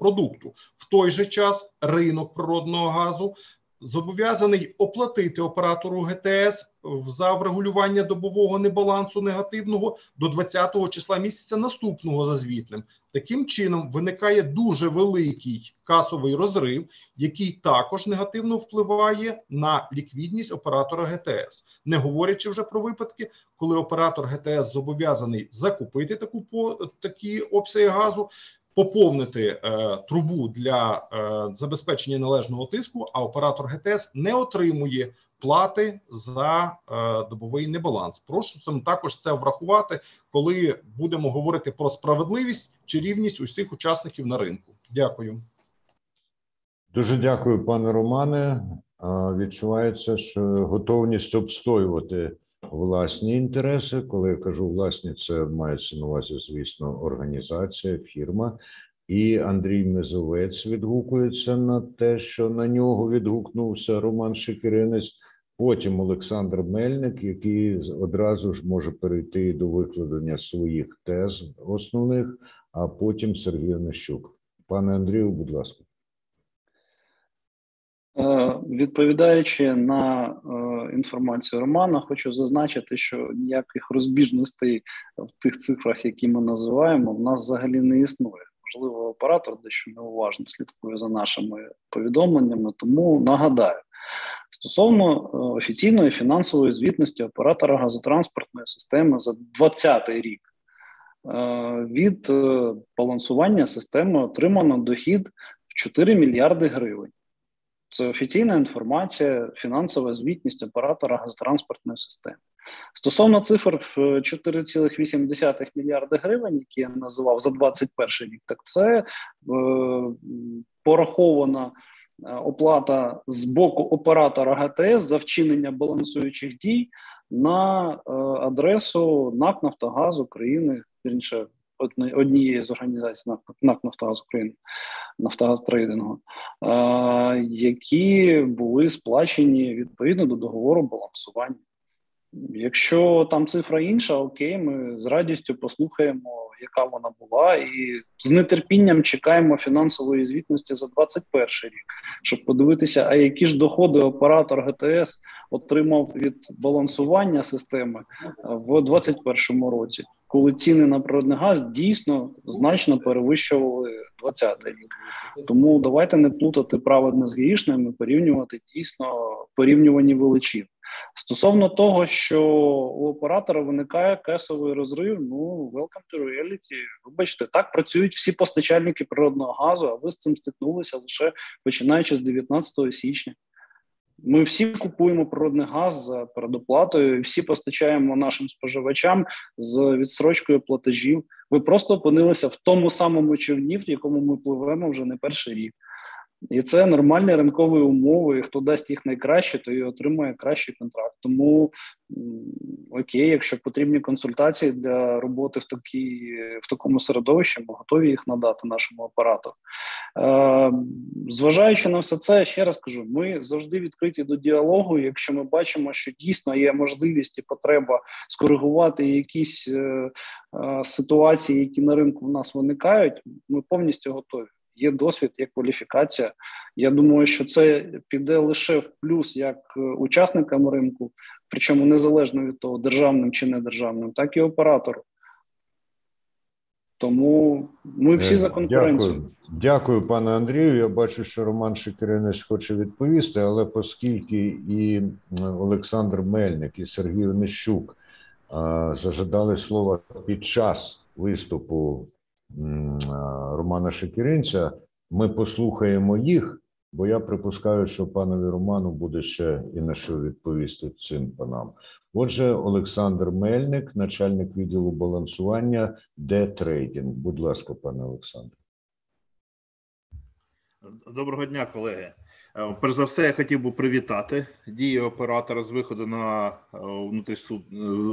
продукту. В той же час ринок природного газу зобов'язаний оплатити оператору ГТС за врегулювання добового небалансу негативного до 20-го числа місяця наступного за звітним. Таким чином виникає дуже великий касовий розрив, який також негативно впливає на ліквідність оператора ГТС, не говорячи вже про випадки, коли оператор ГТС зобов'язаний закупити таку по такі обсяги газу поповнити е, трубу для е, забезпечення належного тиску, а оператор ГТС не отримує плати за е, добовий небаланс. Прошу цим також це врахувати, коли будемо говорити про справедливість чи рівність усіх учасників на ринку. Дякую. Дуже дякую, пане Романе. Відчувається, що готовність обстоювати власні інтереси. Коли я кажу власні, це мається на увазі, звісно, організація, фірма. І Андрій Мезовець відгукується на те, що на нього відгукнувся Роман Шикиринець. Потім Олександр Мельник, який одразу ж може перейти до викладення своїх тез основних, а потім Сергій Нещук. Пане Андрію, будь ласка. Е, відповідаючи на е, інформацію Романа, хочу зазначити, що ніяких розбіжностей в тих цифрах, які ми називаємо, в нас взагалі не існує. Можливо, оператор дещо неуважно слідкує за нашими повідомленнями, тому нагадаю. Стосовно е, офіційної фінансової звітності оператора газотранспортної системи за 2020 рік, від балансування системи отримано дохід в 4 мільярди гривень. Це офіційна інформація, фінансова звітність оператора газотранспортної системи. Стосовно цифр в 4,8 мільярди гривень, які я називав за 21 рік, так це е, порахована е, оплата з боку оператора ГТС за вчинення балансуючих дій на е, адресу НАК Нафтогаз України, вірніше однієї з організацій НАК Нафтогаз України, Нафтогаз Трейдингу, які були сплачені відповідно до договору балансування. Якщо там цифра інша, окей, ми з радістю послухаємо, яка вона була, і з нетерпінням чекаємо фінансової звітності за 2021 рік, щоб подивитися, а які ж доходи оператор ГТС отримав від балансування системи в 2021 році, коли ціни на природний газ дійсно значно перевищували 2020 рік. Тому давайте не плутати праведне з грішним і порівнювати дійсно порівнювані величини. Стосовно того, що у оператора виникає кесовий розрив, ну welcome to reality. Вибачте, так працюють всі постачальники природного газу, а ви з цим стикнулися лише починаючи з 19 січня. Ми всі купуємо природний газ за передоплатою, всі постачаємо нашим споживачам з відсрочкою платежів. Ви просто опинилися в тому самому човні, в якому ми пливемо вже не перший рік. І це нормальні ринкові умови. і Хто дасть їх найкраще, то і отримує кращий контракт. Тому окей, якщо потрібні консультації для роботи в такій, в такому середовищі, ми готові їх надати нашому апарату. Е, Зважаючи на все це, ще раз кажу: ми завжди відкриті до діалогу. Якщо ми бачимо, що дійсно є можливість і потреба скоригувати якісь е, е, ситуації, які на ринку в нас виникають, ми повністю готові є досвід, є кваліфікація. Я думаю, що це піде лише в плюс як е, учасникам ринку, причому незалежно від того, державним чи недержавним, так і оператору. Тому ми всі за е, конкуренцію. Дякую, Дякую, пане Андрію. Я бачу, що Роман Шикеринець хоче відповісти, але оскільки і Олександр Мельник, і Сергій Онищук зажадали слова під час виступу Романа Шекіринця. Ми послухаємо їх, бо я припускаю, що панові Роману буде ще і на що відповісти цим панам. Отже, Олександр Мельник, начальник відділу балансування, де трейдинг. Будь ласка, пане Олександр. Доброго дня, колеги. Е, перш за все, я хотів би привітати дії оператора з виходу на е,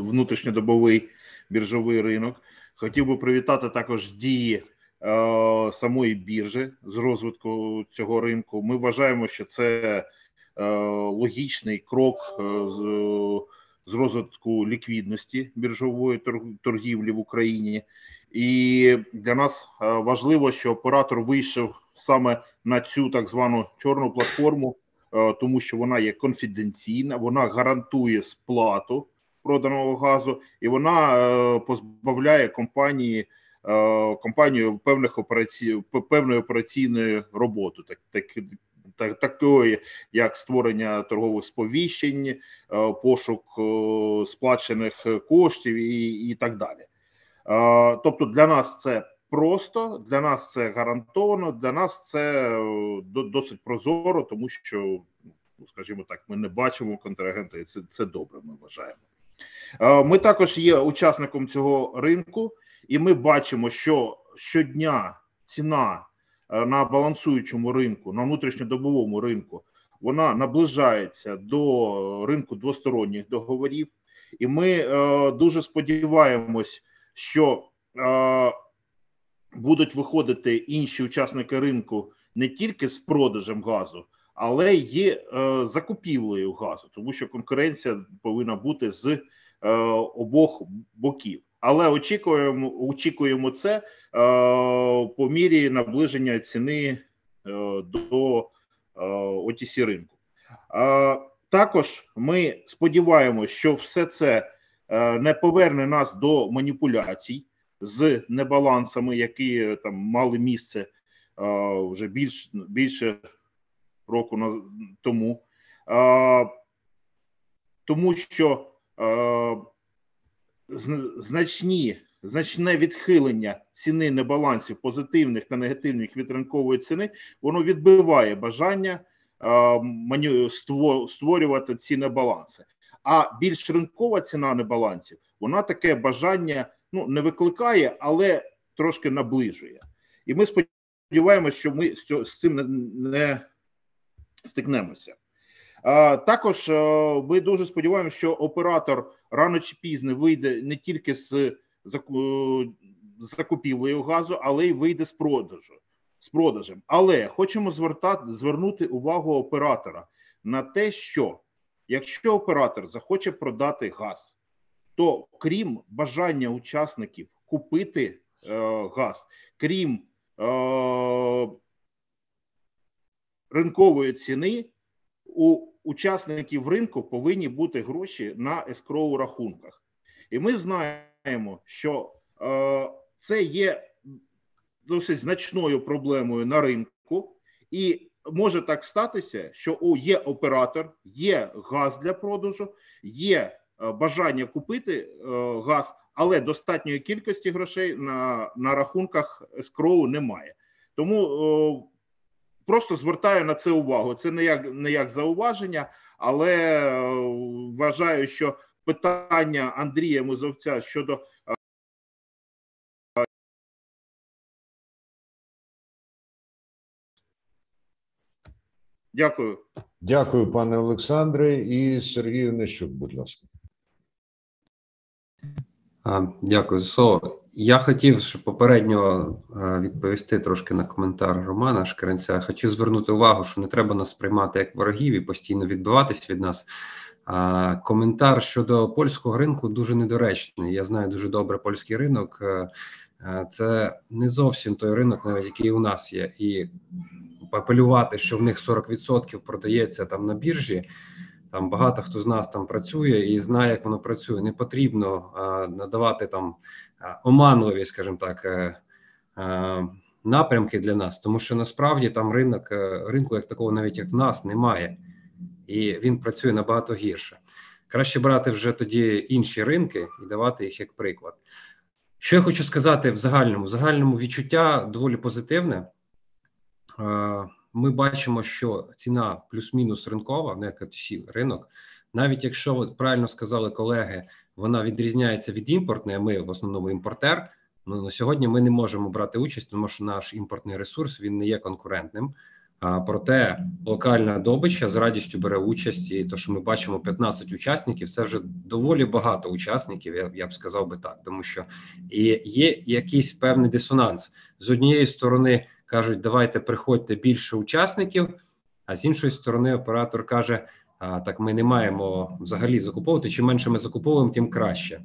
внутрішньодобовий біржовий ринок. Хотів би привітати також дії е, самої біржі з розвитку цього ринку. Ми вважаємо, що це е, логічний крок е, з, розвитку ліквідності біржової торгівлі в Україні, і для нас е, важливо, що оператор вийшов саме на цю так звану чорну платформу, е, тому що вона є конфіденційна, вона гарантує сплату проданого газу, і вона е, позбавляє компанії е, компанію певних операцій певної операційної роботи, так так. Так, такої, як створення торгових сповіщень, е, пошук сплачених коштів і і так далі. Тобто, для нас це просто, для нас це гарантовано, для нас це досить прозоро, тому що, ну скажімо так, ми не бачимо контрагента, і це, це добре. Ми вважаємо. Е, ми також є учасником цього ринку, і ми бачимо, що щодня ціна е, на балансуючому ринку, на внутрішньодобовому ринку, вона наближається до ринку двосторонніх договорів, і ми е, дуже сподіваємось, що будуть виходити інші учасники ринку не тільки з продажем газу. Але й е, закупівлею газу, тому що конкуренція повинна бути з обох боків. Але очікуємо очікуємо це е, по мірі наближення ціни е, до OTC ринку. Також ми сподіваємося, що все це не поверне нас до маніпуляцій з небалансами, які там мали місце вже більш більше року тому, тому що Е, значні, значне відхилення ціни небалансів позитивних та негативних від ринкової ціни, воно відбиває бажання е, створювати ці небаланси. А більш ринкова ціна небалансів, вона таке бажання ну не викликає, але трошки наближує. І ми сподіваємося, що ми з цим не стикнемося. Також е, ми дуже сподіваємося, що оператор рано чи пізно вийде не тільки з е, закупівлею газу, але й вийде з продажу з продажем. Але хочемо звертати звернути увагу оператора на те, що якщо оператор захоче продати газ, то крім бажання учасників купити е, газ, крім е, ринкової ціни, у учасників ринку повинні бути гроші на ескроу рахунках. І ми знаємо, що е, це є досить значною проблемою на ринку, і може так статися, що є оператор, є газ для продажу, є е, бажання купити е, газ, але достатньої кількості грошей на на рахунках ескроу немає. Тому просто звертаю на це увагу. Це не як не як зауваження, але вважаю, що питання Андрія Музовця щодо Дякую. Дякую, пане Олександре. І Сергію Нещук, будь ласка. Дякую за слово. Я хотів щоб попередньо відповісти трошки на коментар Романа Шкаренця. Хочу звернути увагу, що не треба нас сприймати як ворогів і постійно відбиватись від нас. Коментар щодо польського ринку дуже недоречний. Я знаю дуже добре польський ринок. Це не зовсім той ринок, навіть який у нас є, і апелювати, що в них 40% продається там на біржі. Там багато хто з нас там працює і знає, як воно працює. Не потрібно а, надавати там оманливі, скажімо так, а, а, напрямки для нас, тому що насправді там ринок ринку, як такого, навіть як в нас, немає, і він працює набагато гірше. Краще брати вже тоді інші ринки і давати їх як приклад. Що я хочу сказати в загальному? В загальному відчуття доволі позитивне. Ми бачимо, що ціна плюс-мінус ринкова, не як ринок, навіть якщо правильно сказали колеги, вона відрізняється від імпортної. Ми в основному імпортер. Ну на сьогодні ми не можемо брати участь, тому що наш імпортний ресурс він не є конкурентним. А проте локальна добича з радістю бере участь, і то, що ми бачимо 15 учасників, це вже доволі багато учасників. Я я б сказав би так, тому що і є якийсь певний дисонанс з однієї сторони кажуть, давайте приходьте більше учасників. А з іншої сторони, оператор каже: а, так ми не маємо взагалі закуповувати. Чим менше ми закуповуємо, тим краще.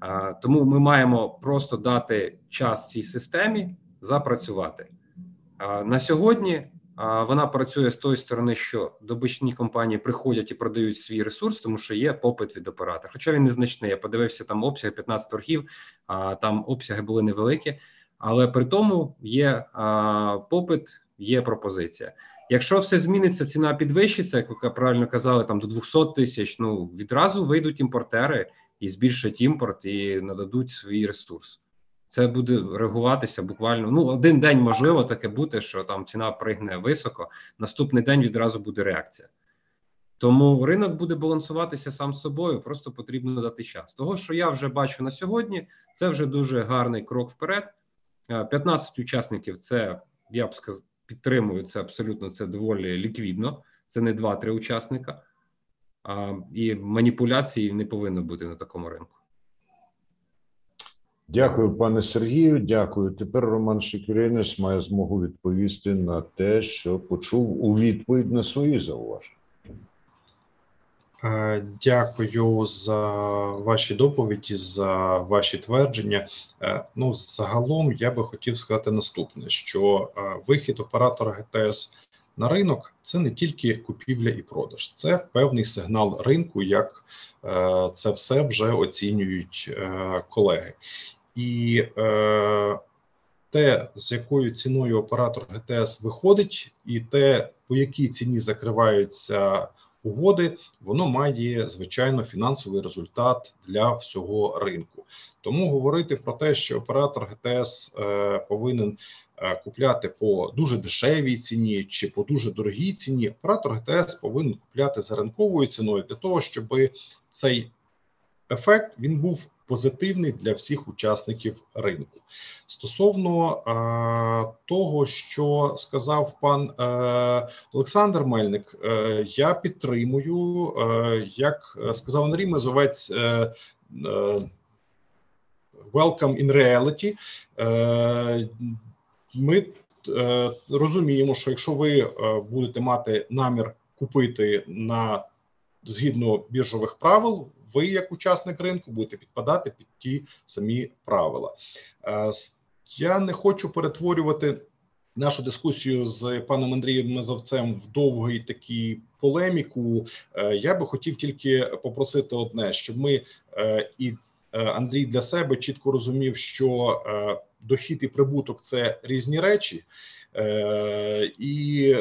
А, Тому ми маємо просто дати час цій системі запрацювати. А, На сьогодні а, вона працює з тої сторони, що добичні компанії приходять і продають свій ресурс, тому що є попит від оператора. Хоча він незначний. Я подивився там обсяги 15 торгів, а там обсяги були невеликі але при тому є а, попит, є пропозиція. Якщо все зміниться, ціна підвищиться, як ви правильно казали, там до 200 тисяч. Ну відразу вийдуть імпортери і збільшать імпорт і нададуть свій ресурс. Це буде реагуватися буквально. Ну один день можливо таке бути, що там ціна пригне високо. Наступний день відразу буде реакція. Тому ринок буде балансуватися сам собою, просто потрібно дати час. Того, що я вже бачу на сьогодні, це вже дуже гарний крок вперед. 15 учасників це я б сказав, підтримую це абсолютно це доволі ліквідно. Це не 2-3 учасника, а, і маніпуляції не повинно бути на такому ринку. Дякую, пане Сергію. Дякую. Тепер Роман Шикіринець має змогу відповісти на те, що почув у відповідь на свої зауваження. Е, дякую за ваші доповіді, за ваші твердження. Е, ну, загалом я би хотів сказати наступне: що е, вихід оператора ГТС на ринок це не тільки купівля і продаж, це певний сигнал ринку, як це все вже оцінюють колеги. І те, з якою ціною оператор ГТС виходить, і те, по якій ціні закриваються угоди, воно має звичайно фінансовий результат для всього ринку. Тому говорити про те, що оператор ГТС е, повинен е, купляти по дуже дешевій ціні чи по дуже дорогій ціні, оператор ГТС повинен купляти за ринковою ціною для того, щоб цей ефект він був позитивний для всіх учасників ринку. Стосовно е, того, що сказав пан е, Олександр Мельник, е, я підтримую, е, як сказав Андрій Мезовець. Е, е, Welcome in reality. Ми розуміємо, що якщо ви будете мати намір купити на згідно біржових правил, ви, як учасник ринку, будете підпадати під ті самі правила. Я не хочу перетворювати нашу дискусію з паном Андрієм Мазовцем в довгий такий полеміку. Я би хотів тільки попросити одне, щоб ми і Андрій для себе чітко розумів, що дохід і прибуток це різні речі, і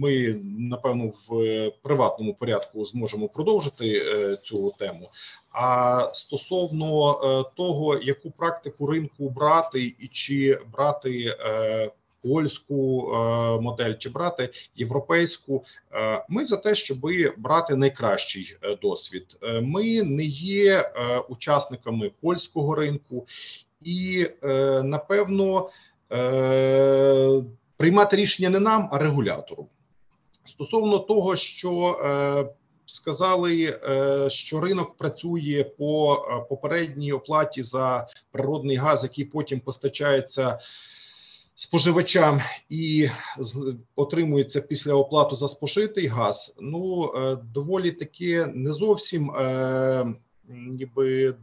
ми напевно в приватному порядку зможемо продовжити е, цю тему. А стосовно е, того, яку практику ринку брати, і чи брати е, польську модель, чи брати європейську, ми за те, щоб брати найкращий досвід. Ми не є учасниками польського ринку, і напевно приймати рішення не нам, а регулятору. Стосовно того, що е, сказали, е, що ринок працює по е, попередній оплаті за природний газ, який потім постачається. Споживачам і отримується після оплату за спожитий газ. Ну доволі таки не зовсім е, ніби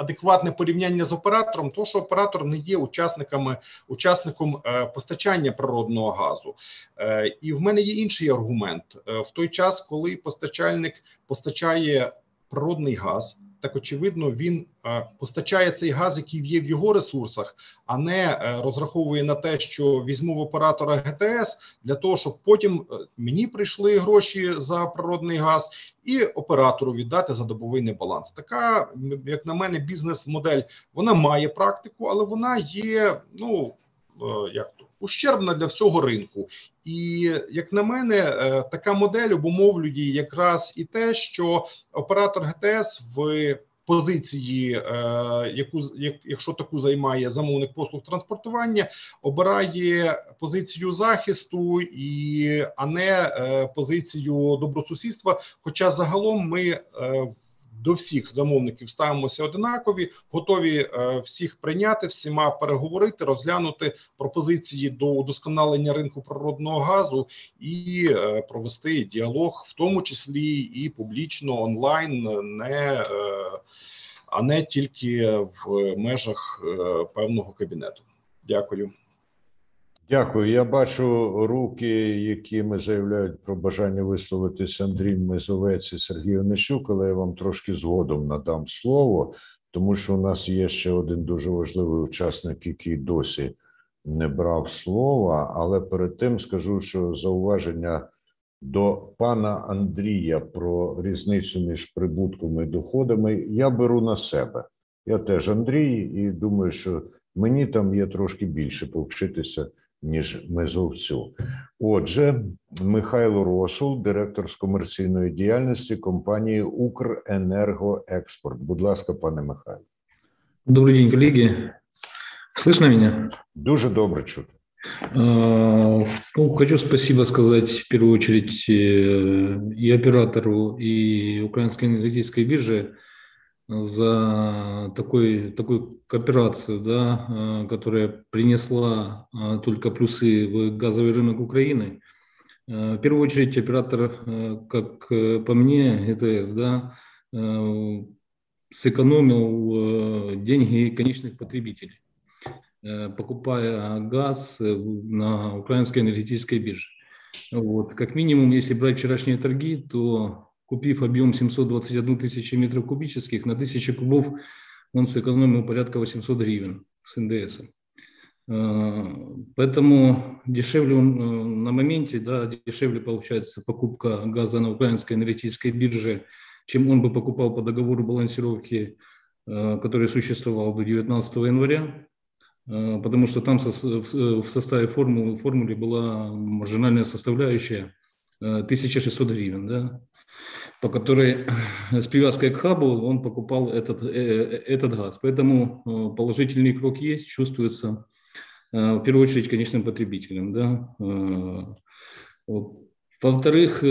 адекватне порівняння з оператором, то що оператор не є учасниками учасником е, постачання природного газу. Е, і в мене є інший аргумент е, в той час, коли постачальник постачає природний газ так очевидно, він е, постачає цей газ, який є в його ресурсах, а не е, розраховує на те, що візьму в оператора ГТС для того, щоб потім е, мені прийшли гроші за природний газ, і оператору віддати за добовий небаланс. Така як на мене, бізнес-модель вона має практику, але вона є ну як ущербна для всього ринку. І як на мене, е, така модель обумовлює якраз і те, що оператор ГТС в позиції, е, яку якщо таку займає замовник послуг транспортування, обирає позицію захисту і а не е, позицію добросусідства. Хоча загалом ми до всіх замовників ставимося одинакові, готові е, всіх прийняти, всіма переговорити, розглянути пропозиції до удосконалення ринку природного газу і е, провести діалог, в тому числі і публічно онлайн, не е, а не тільки в межах певного кабінету. Дякую. Дякую. Я бачу руки, якими заявляють про бажання висловитися Андрій Мезовець і Сергій Онищук, але я вам трошки згодом надам слово, тому що у нас є ще один дуже важливий учасник, який досі не брав слова. Але перед тим скажу, що зауваження до пана Андрія про різницю між прибутками і доходами я беру на себе. Я теж Андрій, і думаю, що мені там є трошки більше повчитися ніж мезовцю. Отже, Михайло Росул, директор з комерційної діяльності компанії Укренергоекспорт. Будь ласка, пане Михайло. Добрый день, коллеги. Слышно меня? Дуже добре чути. Ну, хочу спасибо сказать в первую очередь э, и оператору, и Украинской энергетической бирже за такой, такую кооперацию, да, а, которая принесла а, только плюсы в газовый рынок Украины. А, в первую очередь оператор, как э, по мне, ГТС, да, сэкономил э, деньги конечных потребителей, э, покупая газ на украинской энергетической бирже. Вот. Как минимум, если брать вчерашние торги, то купив объем 721 тысячи метров кубических, на 1000 кубов он сэкономил порядка 800 гривен с НДС. Э, поэтому дешевле он э, на моменте, да, дешевле получается покупка газа на украинской энергетической бирже, чем он бы покупал по договору балансировки, э, который существовал до 19 января, потому что там в составе формулы, формуле была маржинальная составляющая 1600 гривен. Да? По которой с привязкой к хабу он покупал этот, э, э, этот газ. Поэтому э, положительный крок есть, чувствуется в первую очередь конечным потребителям. Да. Во-вторых,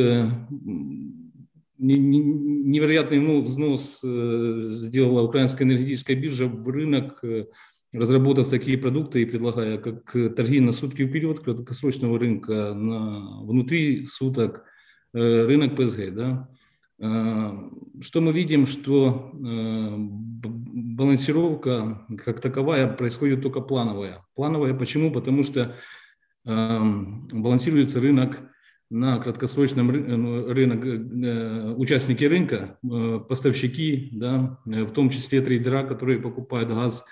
невероятный взнос сделала украинская энергетическая биржа в рынок, разработав такие продукты и предлагая как торги на сутки вперед краткосрочного рынка на внутри суток – рынок ПСГ. Да? Что мы видим, что балансировка как таковая происходит только плановая. Плановая почему? Потому что балансируется рынок на краткосрочном ну, рынок, э, участники рынка, э, поставщики, да, э, в том числе трейдера, которые покупают газ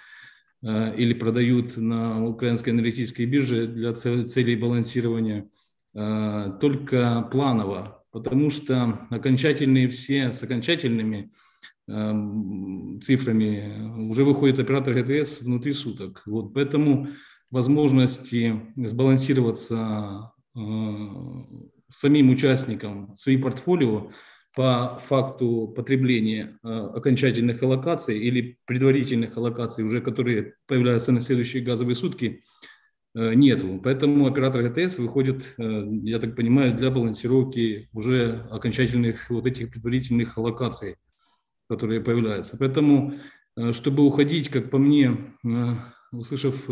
или продают на украинской энергетической бирже для целей балансирования, только планово, потому что окончательные все с окончательными цифрами уже выходит оператор ГТС внутри суток. Вот поэтому возможности сбалансироваться самим участникам свои портфолио по факту потребления э, окончательных аллокаций или предварительных аллокаций, уже которые появляются на следующие газовые сутки, э, нету. Поэтому оператор ГТС выходит, э, я так понимаю, для балансировки уже окончательных вот этих предварительных аллокаций, которые появляются. Поэтому, чтобы уходить, как по мне, услышав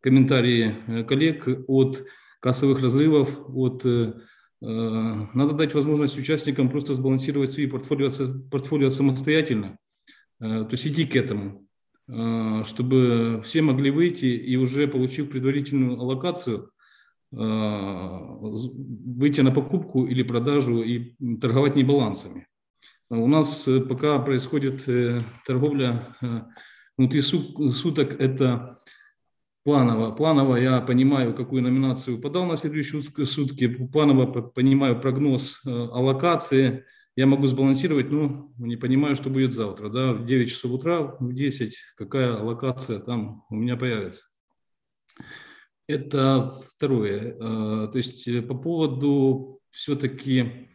комментарии коллег от кассовых разрывов, от, э, э, надо дать возможность участникам просто сбалансировать свои портфолио, портфолио самостоятельно, э, то есть идти к этому, чтобы все могли выйти и уже получив предварительную аллокацию, выйти на покупку или продажу и торговать не балансами. У нас пока происходит торговля внутри суток, это планово. Планово я понимаю, какую номинацию подал на следующие сутки, планово понимаю прогноз э, аллокации, я могу сбалансировать, но не понимаю, что будет завтра. Да? В 9 часов утра, в 10, какая аллокация там у меня появится. Это второе. Э, то есть э, по поводу все-таки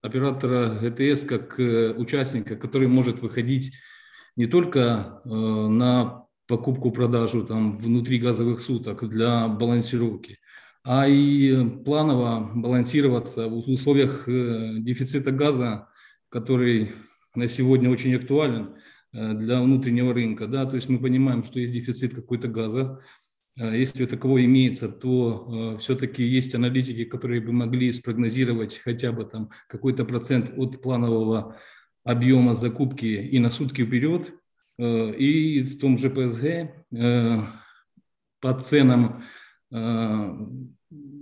оператора ГТС как участника, который может выходить не только на покупку-продажу там внутри газовых суток для балансировки, а и планово балансироваться в условиях э, дефицита газа, который на сегодня очень актуален э, для внутреннего рынка. Да? То есть мы понимаем, что есть дефицит какой-то газа. Э, если таково имеется, то все-таки есть аналитики, которые бы могли спрогнозировать хотя бы там какой-то процент от планового объема закупки и на сутки вперед, Э, и в том же ПСГ э, по ценам э,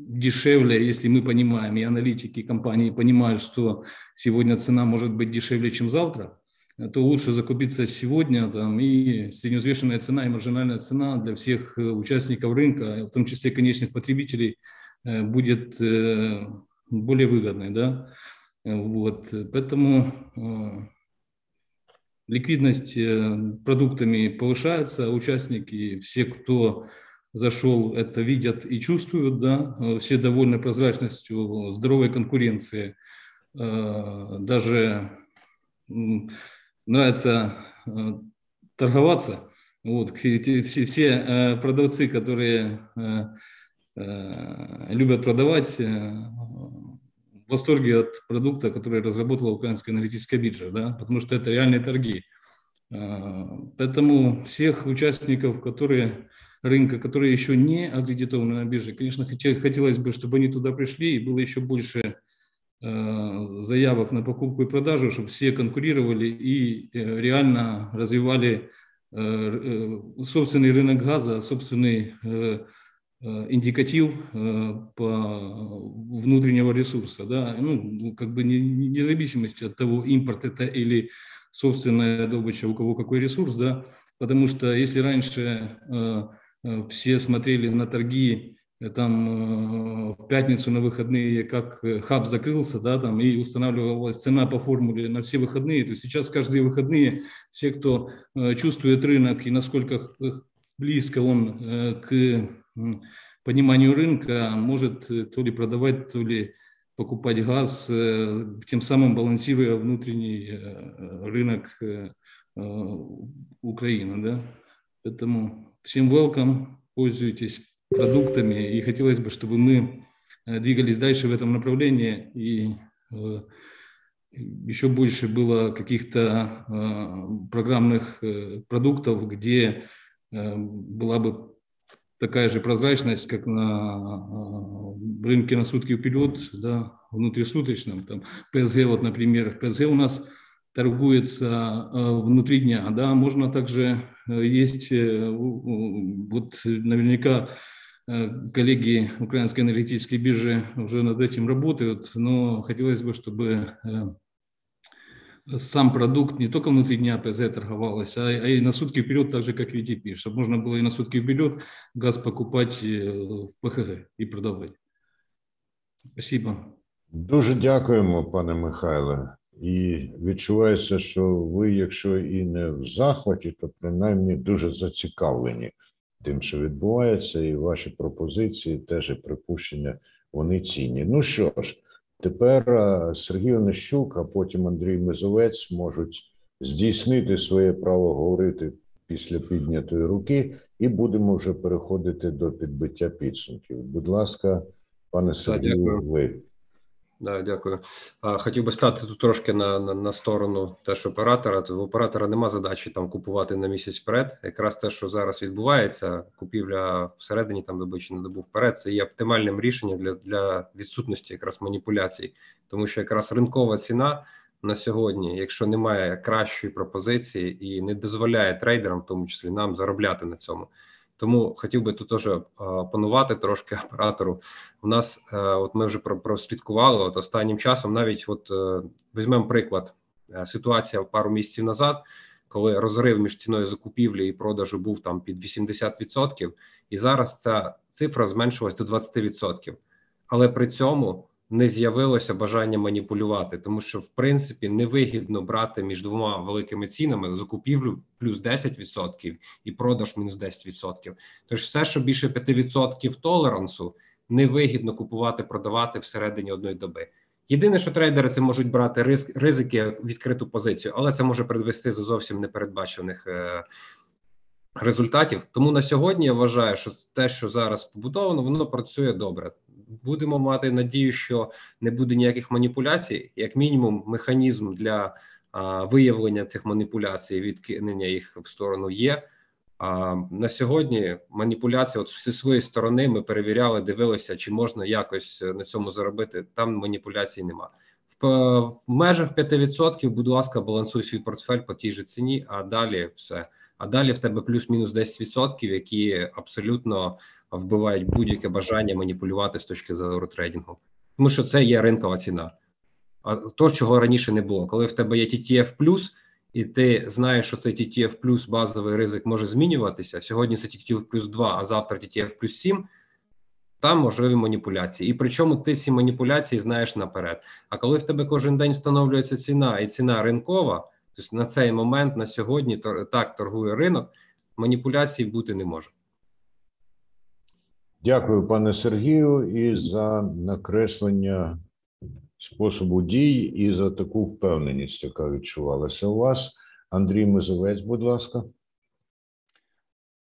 дешевле, если мы понимаем, и аналитики компании понимают, что сегодня цена может быть дешевле, чем завтра, то лучше закупиться сегодня, там, и средневзвешенная цена и маржинальная цена для всех участников рынка, в том числе конечных потребителей, будет более выгодной. Да? Вот. Поэтому ликвидность э, продуктами повышается, участники, все, кто зашел, это видят и чувствуют, да, э, все довольны прозрачностью, здоровой конкуренции, э, даже нравится торговаться. Вот, все, все продавцы, которые любят продавать, в восторге от продукта, который разработала украинская аналитическая биржа, да, потому что это реальные торги. Поэтому всех участников, которые рынка, которые еще не аккредитованы на бирже, конечно, хотелось бы, чтобы они туда пришли и было еще больше а, заявок на покупку и продажу, чтобы все конкурировали и э, реально развивали э, э, собственный рынок газа, собственный Э, индикатив э, по внутреннего ресурса, да, ну, как бы не, не зависимости от того, импорт это или собственная добыча, у кого какой ресурс, да, потому что если раньше э, все смотрели на торги там в пятницу на выходные, как хаб закрылся, да, там и устанавливалась цена по формуле на все выходные, то сейчас каждые выходные все, кто чувствует рынок и насколько близко он к пониманию рынка может э, то ли продавать, то ли покупать газ, э, тем самым балансируя внутренний э, рынок Украины. Да? Поэтому всем welcome, пользуйтесь продуктами. И хотелось бы, чтобы мы двигались дальше в этом направлении и еще больше было каких-то программных продуктов, где была бы такая же прозрачность, как на рынке на сутки вперед, да, внутрисуточном. Там ПСГ, вот, например, в ПСГ у нас торгуется внутри дня, да, можно также, есть, вот наверняка коллеги Украинской энергетической биржи уже над этим работают, но хотелось бы, чтобы сам продукт не только внутри дня ПЗ торговалось, а, а и на сутки вперед, так же, как VTP, чтобы можно было и на сутки вперед газ покупать э, в ПХГ і продавати. Спасибо. Дуже дякуємо, пане Михайле. І відчувається, що ви, якщо і не в захваті, то принаймні дуже зацікавлені тим, що відбувається, і ваші пропозиції, теж і припущення, вони цінні. Ну що ж. Тепер Сергій Онищук, а потім Андрій Мизовець можуть здійснити своє право говорити після піднятої руки, і будемо вже переходити до підбиття підсумків. Будь ласка, пане Сергію, ви. Да, дякую. Хотів би стати тут трошки на на, на сторону теж оператора. В оператора нема задачі там купувати на місяць вперед. Якраз те, що зараз відбувається, купівля всередині там доби чи на добу вперед, це є оптимальним рішенням для для відсутності якраз маніпуляцій, тому що якраз ринкова ціна на сьогодні, якщо немає кращої пропозиції і не дозволяє трейдерам, в тому числі нам заробляти на цьому. Тому хотів би тут теж панувати трошки оператору. У нас е, от ми вже прослідкували от останнім часом. Навіть от е, візьмемо приклад. Е, ситуація пару місяців назад, коли розрив між ціною закупівлі і продажу був там під 80%, і зараз ця цифра зменшилась до 20%. Але при цьому не з'явилося бажання маніпулювати, тому що в принципі невигідно брати між двома великими цінами закупівлю плюс 10% і продаж мінус 10%. Тож все, що більше 5% толерансу, невигідно купувати, продавати всередині одної доби. Єдине, що трейдери це можуть брати ризик, ризики відкриту позицію, але це може привести до зовсім непередбачених е, результатів. Тому на сьогодні я вважаю, що те, що зараз побудовано, воно працює добре будемо мати надію, що не буде ніяких маніпуляцій, як мінімум, механізм для а, виявлення цих маніпуляцій, відкинення їх в сторону є. А на сьогодні маніпуляція, от зі своєї сторони, ми перевіряли, дивилися, чи можна якось на цьому заробити. Там маніпуляцій нема. В, в межах 5%, будь ласка, балансуй свій портфель по тій же ціні, а далі все. А далі в тебе плюс-мінус 10%, які абсолютно вбивають будь-яке бажання маніпулювати з точки зору трейдингу, тому що це є ринкова ціна. А то, чого раніше не було, коли в тебе є TTF+, і ти знаєш, що цей TTF+, базовий ризик може змінюватися. Сьогодні це TTF плюс 2, а завтра TTF плюс 7, там можливі маніпуляції. І причому ти ці маніпуляції знаєш наперед. А коли в тебе кожен день встановлюється ціна і ціна ринкова, тобто на цей момент, на сьогодні, так торгує ринок, маніпуляцій бути не може. Дякую, пане Сергію, і за накреслення способу дій і за таку впевненість, яка відчувалася у вас. Андрій Мизовець, будь ласка.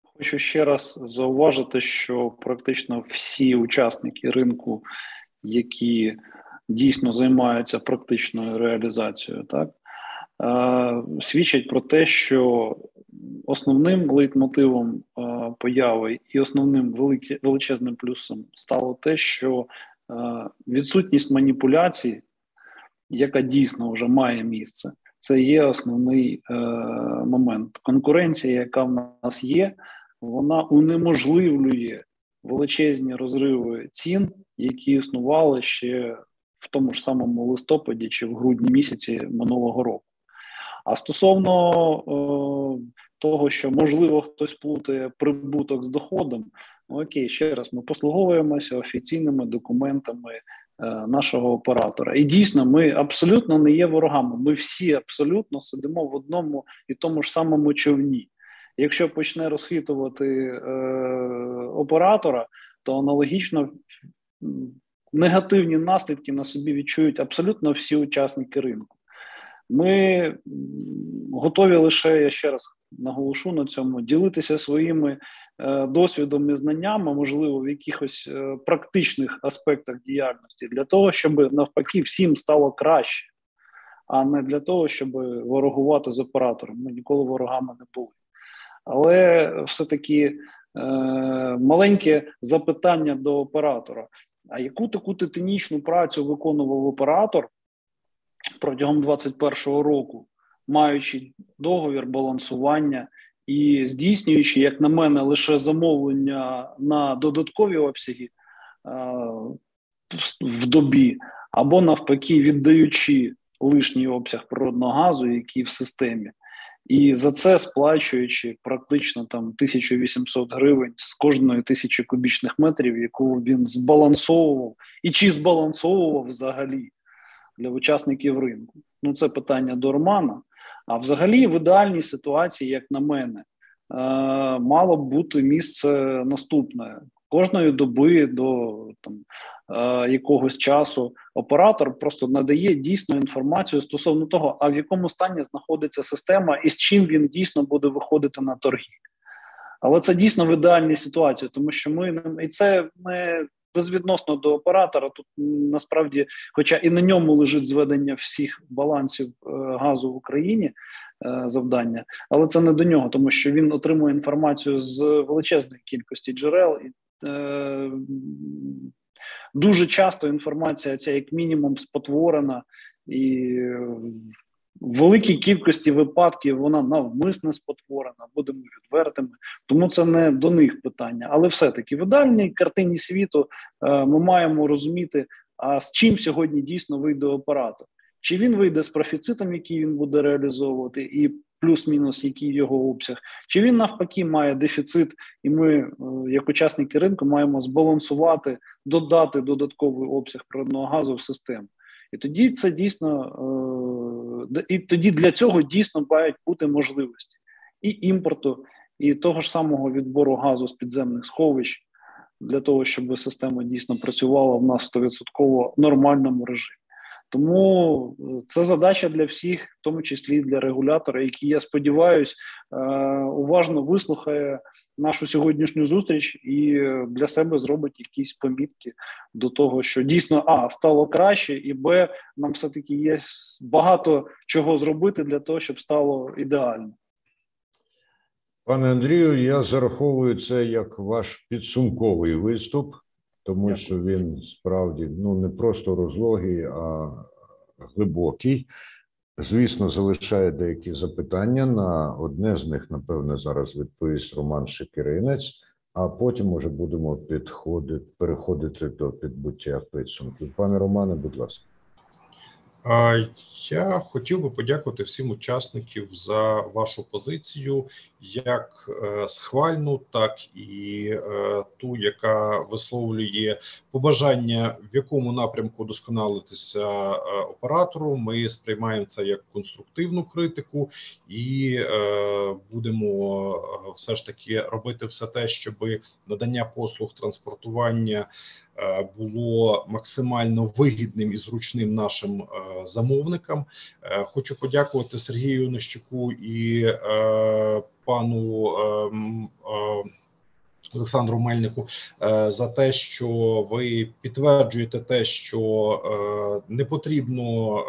Хочу ще раз зауважити, що практично всі учасники ринку, які дійсно займаються практичною реалізацією, так свідчать про те, що основним лейтмотивом появи і основним величезним плюсом стало те, що відсутність маніпуляцій, яка дійсно вже має місце, це є основний е, момент. Конкуренція, яка в нас є, вона унеможливлює величезні розриви цін, які існували ще в тому ж самому листопаді чи в грудні місяці минулого року. А стосовно е, того, що можливо хтось плутає прибуток з доходом, ну окей, ще раз ми послуговуємося офіційними документами е, нашого оператора. І дійсно, ми абсолютно не є ворогами. Ми всі абсолютно сидимо в одному і тому ж самому човні. Якщо почне розхитувати е, оператора, то аналогічно негативні наслідки на собі відчують абсолютно всі учасники ринку. Ми готові лише я ще раз наголошу на цьому ділитися своїми е, досвідом і знаннями, можливо, в якихось е, практичних аспектах діяльності, для того, щоб навпаки всім стало краще, а не для того, щоб ворогувати з оператором. Ми ніколи ворогами не були. Але все-таки маленьке запитання до оператора: а яку таку титанічну працю виконував оператор протягом 2021 року, маючи договір балансування і здійснюючи, як на мене, лише замовлення на додаткові обсяги в добі, або навпаки, віддаючи лишній обсяг природного газу, який в системі, і за це сплачуючи практично там 1800 гривень з кожної тисячі кубічних метрів, яку він збалансовував, і чи збалансовував взагалі для учасників ринку. Ну, це питання до Романа. А взагалі, в ідеальній ситуації, як на мене, е, мало б бути місце наступне кожної доби до там е, якогось часу. Оператор просто надає дійсну інформацію стосовно того, а в якому стані знаходиться система і з чим він дійсно буде виходити на торги. Але це дійсно в ідеальній ситуації, тому що ми і це не безвідносно до оператора. Тут насправді, хоча і на ньому лежить зведення всіх балансів е, газу в Україні е, завдання, але це не до нього, тому що він отримує інформацію з величезної кількості джерел, і е, дуже часто інформація ця як мінімум спотворена і в великій кількості випадків вона навмисне спотворена, будемо відвертими. Тому це не до них питання. Але все-таки в ідеальній картині світу е, ми маємо розуміти, а з чим сьогодні дійсно вийде оператор. Чи він вийде з профіцитом, який він буде реалізовувати, і плюс-мінус, який його обсяг, чи він навпаки має дефіцит, і ми, е, як учасники ринку, маємо збалансувати, додати додатковий обсяг природного газу в систему. І тоді це дійсно е, і тоді для цього дійсно мають бути можливості і імпорту, і того ж самого відбору газу з підземних сховищ для того, щоб система дійсно працювала в нас 100% нормальному режимі. Тому е, це задача для всіх, в тому числі для регулятора, який я сподіваюся, е, уважно вислухає нашу сьогоднішню зустріч і для себе зробить якісь помітки до того, що дійсно а стало краще, і б нам все таки є багато чого зробити для того, щоб стало ідеально. Пане Андрію, я зараховую це як ваш підсумковий виступ тому що він справді ну не просто розлогий, а глибокий. Звісно, залишає деякі запитання. На одне з них, напевне, зараз відповість Роман Шекіринець, а потім уже будемо підходити, переходити до підбуття підсумків. Пане Романе, будь ласка. Я хотів би подякувати всім учасників за вашу позицію, як е, схвальну, так і е, ту, яка висловлює побажання, в якому напрямку досконалитися е, оператору. Ми сприймаємо це як конструктивну критику і будемо все ж таки робити все те, щоб надання послуг транспортування. Е, було максимально вигідним і зручним нашим е, замовникам. Е, хочу подякувати Сергію Нищуку і пану. Олександру Мельнику за те, що ви підтверджуєте те, що не потрібно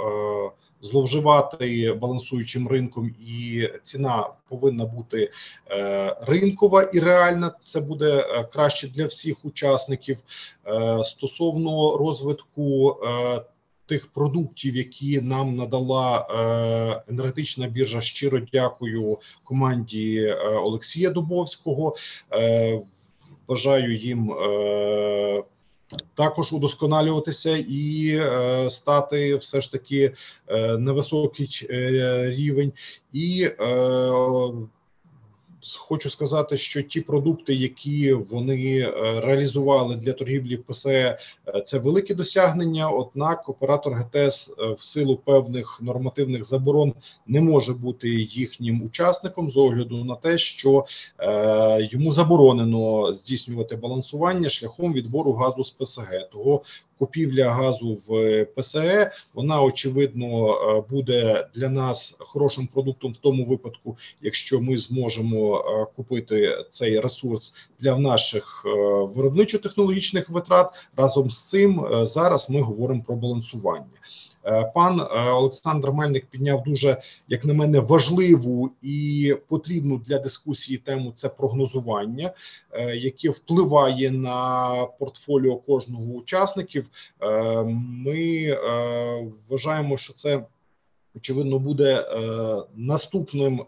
зловживати балансуючим ринком, і ціна повинна бути е, ринкова і реальна. Це буде е, краще для всіх учасників е, стосовно розвитку. Тих продуктів, які нам надала енергетична біржа, щиро дякую команді Олексія Дубовського. Бажаю їм також удосконалюватися і е, стати все ж таки е, на е, рівень. І е, Хочу сказати, що ті продукти, які вони е, реалізували для торгівлі ПСЕ, це великі досягнення. Однак, оператор ГТС е, в силу певних нормативних заборон не може бути їхнім учасником з огляду на те, що е, йому заборонено здійснювати балансування шляхом відбору газу з ПСГ. Того купівля газу в ПСЕ, вона очевидно е, буде для нас хорошим продуктом в тому випадку, якщо ми зможемо е, купити цей ресурс для наших е, виробничо-технологічних витрат. Разом з цим зараз ми говоримо про балансування. Пан Олександр Мельник підняв дуже, як на мене, важливу і потрібну для дискусії тему це прогнозування, яке впливає на портфоліо кожного учасників. Ми вважаємо, що це очевидно буде наступним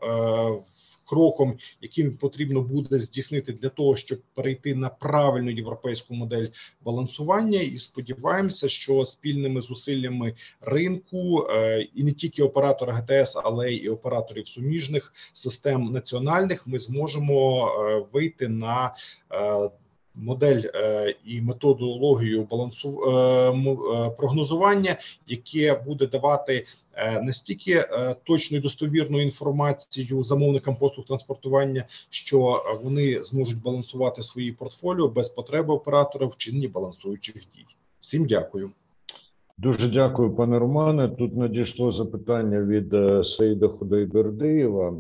кроком, яким потрібно буде здійснити для того, щоб перейти на правильну європейську модель балансування, і сподіваємося, що спільними зусиллями ринку е, і не тільки оператора ГТС, але й операторів суміжних систем національних, ми зможемо е, вийти на е, Модель е, і методологію балансу е, прогнозування, яке буде давати Е, настільки е, точну і достовірну інформацію замовникам послуг транспортування, що вони зможуть балансувати свої портфоліо без потреби оператора в чинні балансуючих дій. Всім дякую. Дуже дякую, пане Романе. Тут надійшло запитання від е, Саїда Худайбердиєва.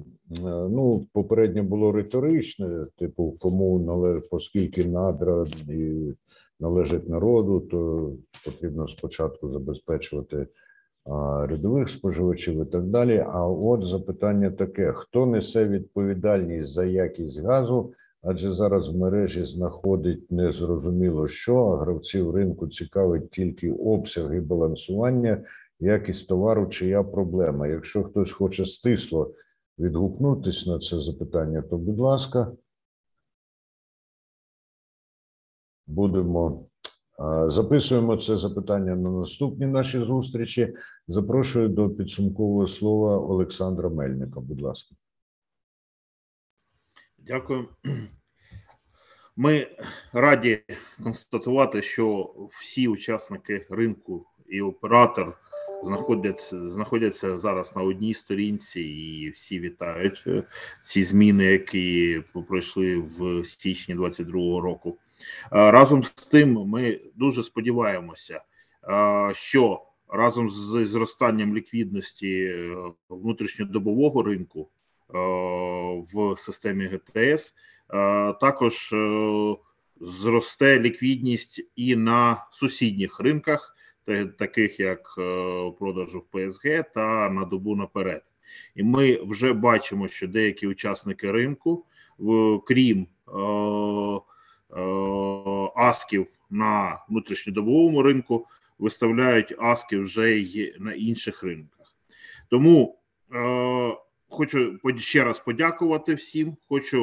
Ну, попереднє було риторичне, типу, кому належить, оскільки надра і належить народу, то потрібно спочатку забезпечувати рядових споживачів і так далі. А от запитання таке: хто несе відповідальність за якість газу? Адже зараз в мережі знаходить незрозуміло що, а гравців ринку цікавить тільки обсяг і балансування, якість товару, чия проблема. Якщо хтось хоче стисло відгукнутись на це запитання, то будь ласка, будемо Записуємо це запитання на наступні наші зустрічі. Запрошую до підсумкового слова Олександра Мельника. Будь ласка. Дякую. Ми раді констатувати, що всі учасники ринку і оператор знаходяться знаходяться зараз на одній сторінці, і всі вітають е, ці зміни, які пройшли в січні 2022 року. Разом з тим, ми дуже сподіваємося, що разом з зростанням ліквідності е, внутрішньодобового ринку в системі ГТС також е, зросте ліквідність і на сусідніх ринках, таких як е, продажу в ПСГ та на добу наперед. І ми вже бачимо, що деякі учасники ринку, крім Е, асків на внутрішньодобовому ринку, виставляють аски вже й на інших ринках. Тому е, хочу ще раз подякувати всім. Хочу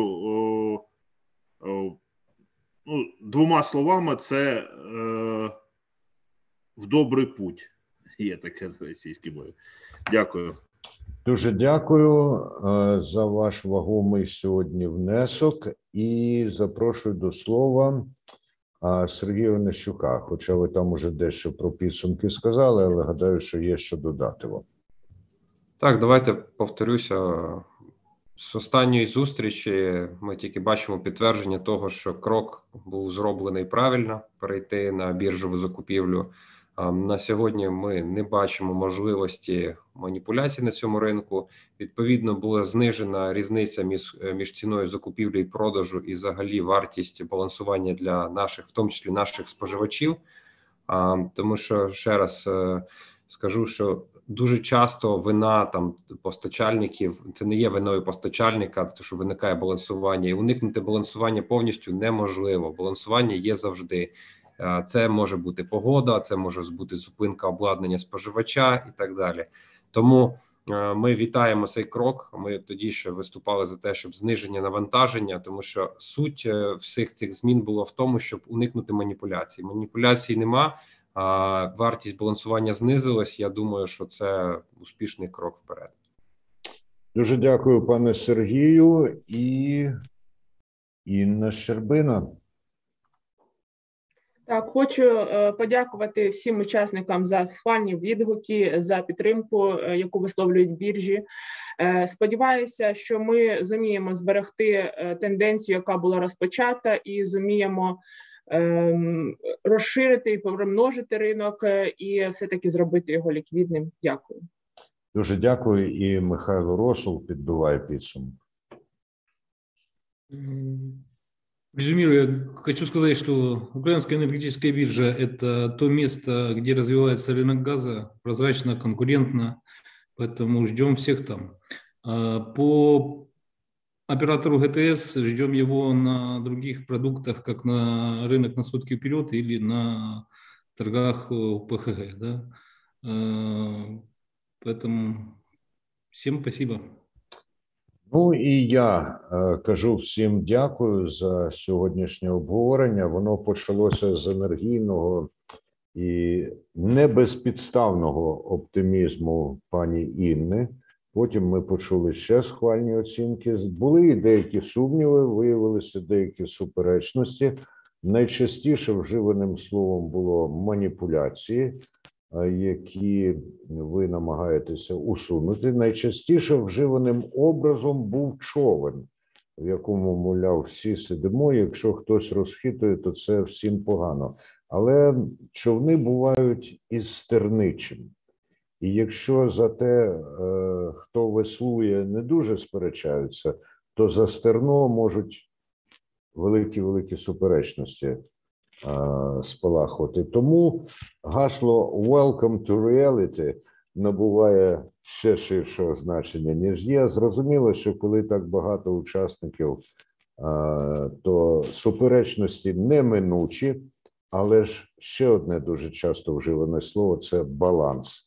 е, е, ну, двома словами: це е, в добрий путь. Є таке російській мові. Дякую. Дуже дякую е, за ваш вагомий сьогодні внесок і запрошую до слова Сергія Онищука. Хоча ви там уже дещо про підсумки сказали, але гадаю, що є що додати вам. Так, давайте повторюся. З останньої зустрічі ми тільки бачимо підтвердження того, що крок був зроблений правильно перейти на біржову закупівлю. На сьогодні ми не бачимо можливості маніпуляцій на цьому ринку. Відповідно, була знижена різниця між е, між ціною закупівлі і продажу і взагалі вартість балансування для наших, в тому числі наших споживачів. Тому що ще раз е, скажу, що дуже часто вина там постачальників це не є виною постачальника, тому що виникає балансування, і уникнути балансування повністю неможливо. Балансування є завжди. Е, це може бути погода, це може бути зупинка обладнання споживача і так далі. Тому е, ми вітаємо цей крок. Ми тоді ще виступали за те, щоб зниження навантаження, тому що суть е, всіх цих змін було в тому, щоб уникнути маніпуляцій. Маніпуляцій нема. А вартість балансування знизилась. Я думаю, що це успішний крок вперед. Дуже дякую, пане Сергію і Інна Щербина. Так, хочу е, подякувати всім учасникам за схвальні відгуки за підтримку, е, яку висловлюють біржі. Е, сподіваюся, що ми зуміємо зберегти тенденцію, яка була розпочата, і зуміємо ем, розширити і помножити ринок, і все таки зробити його ліквідним. Дякую. Дуже дякую. І Михайло Росул підбиває підсумок. Резюмируя, хочу сказать, что Украинская энергетическая биржа – это то место, где развивается рынок газа, прозрачно, конкурентно, поэтому ждем всех там. А по оператору ГТС ждем его на других продуктах, как на рынок на сутки вперед или на торгах ПХГ. Да? А, поэтому всем спасибо. Ну і я е, кажу всім дякую за сьогоднішнє обговорення. Воно почалося з енергійного і не безпідставного оптимізму пані Інни. Потім ми почули ще схвальні оцінки. Були і деякі сумніви, виявилися деякі суперечності. Найчастіше вживаним словом було маніпуляції які ви намагаєтеся усунути. Найчастіше вживаним образом був човен, в якому, мовляв, всі сидимо. Якщо хтось розхитує, то це всім погано. Але човни бувають із стерничим. І якщо за те, е, хто веслує, не дуже сперечаються, то за стерно можуть великі великі суперечності спалахувати. Тому гасло «Welcome to reality» набуває ще ширшого значення, ніж є. Зрозуміло, що коли так багато учасників, то суперечності неминучі, але ж ще одне дуже часто вживане слово це баланс.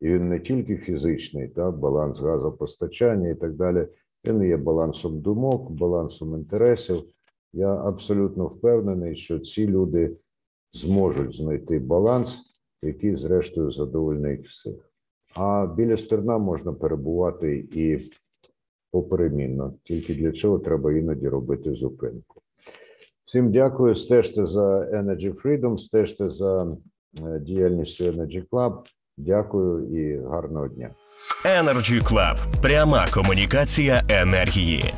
І він не тільки фізичний, та баланс газопостачання і так далі. Він є балансом думок, балансом інтересів. Я абсолютно впевнений, що ці люди зможуть знайти баланс, який, зрештою, задовольнить всіх. А біля стерна можна перебувати і поперемінно. Тільки для цього треба іноді робити зупинку. Всім дякую. Стежте за Energy Freedom, стежте за е, діяльністю Energy Club. Дякую і гарного дня. Energy Club. пряма комунікація енергії.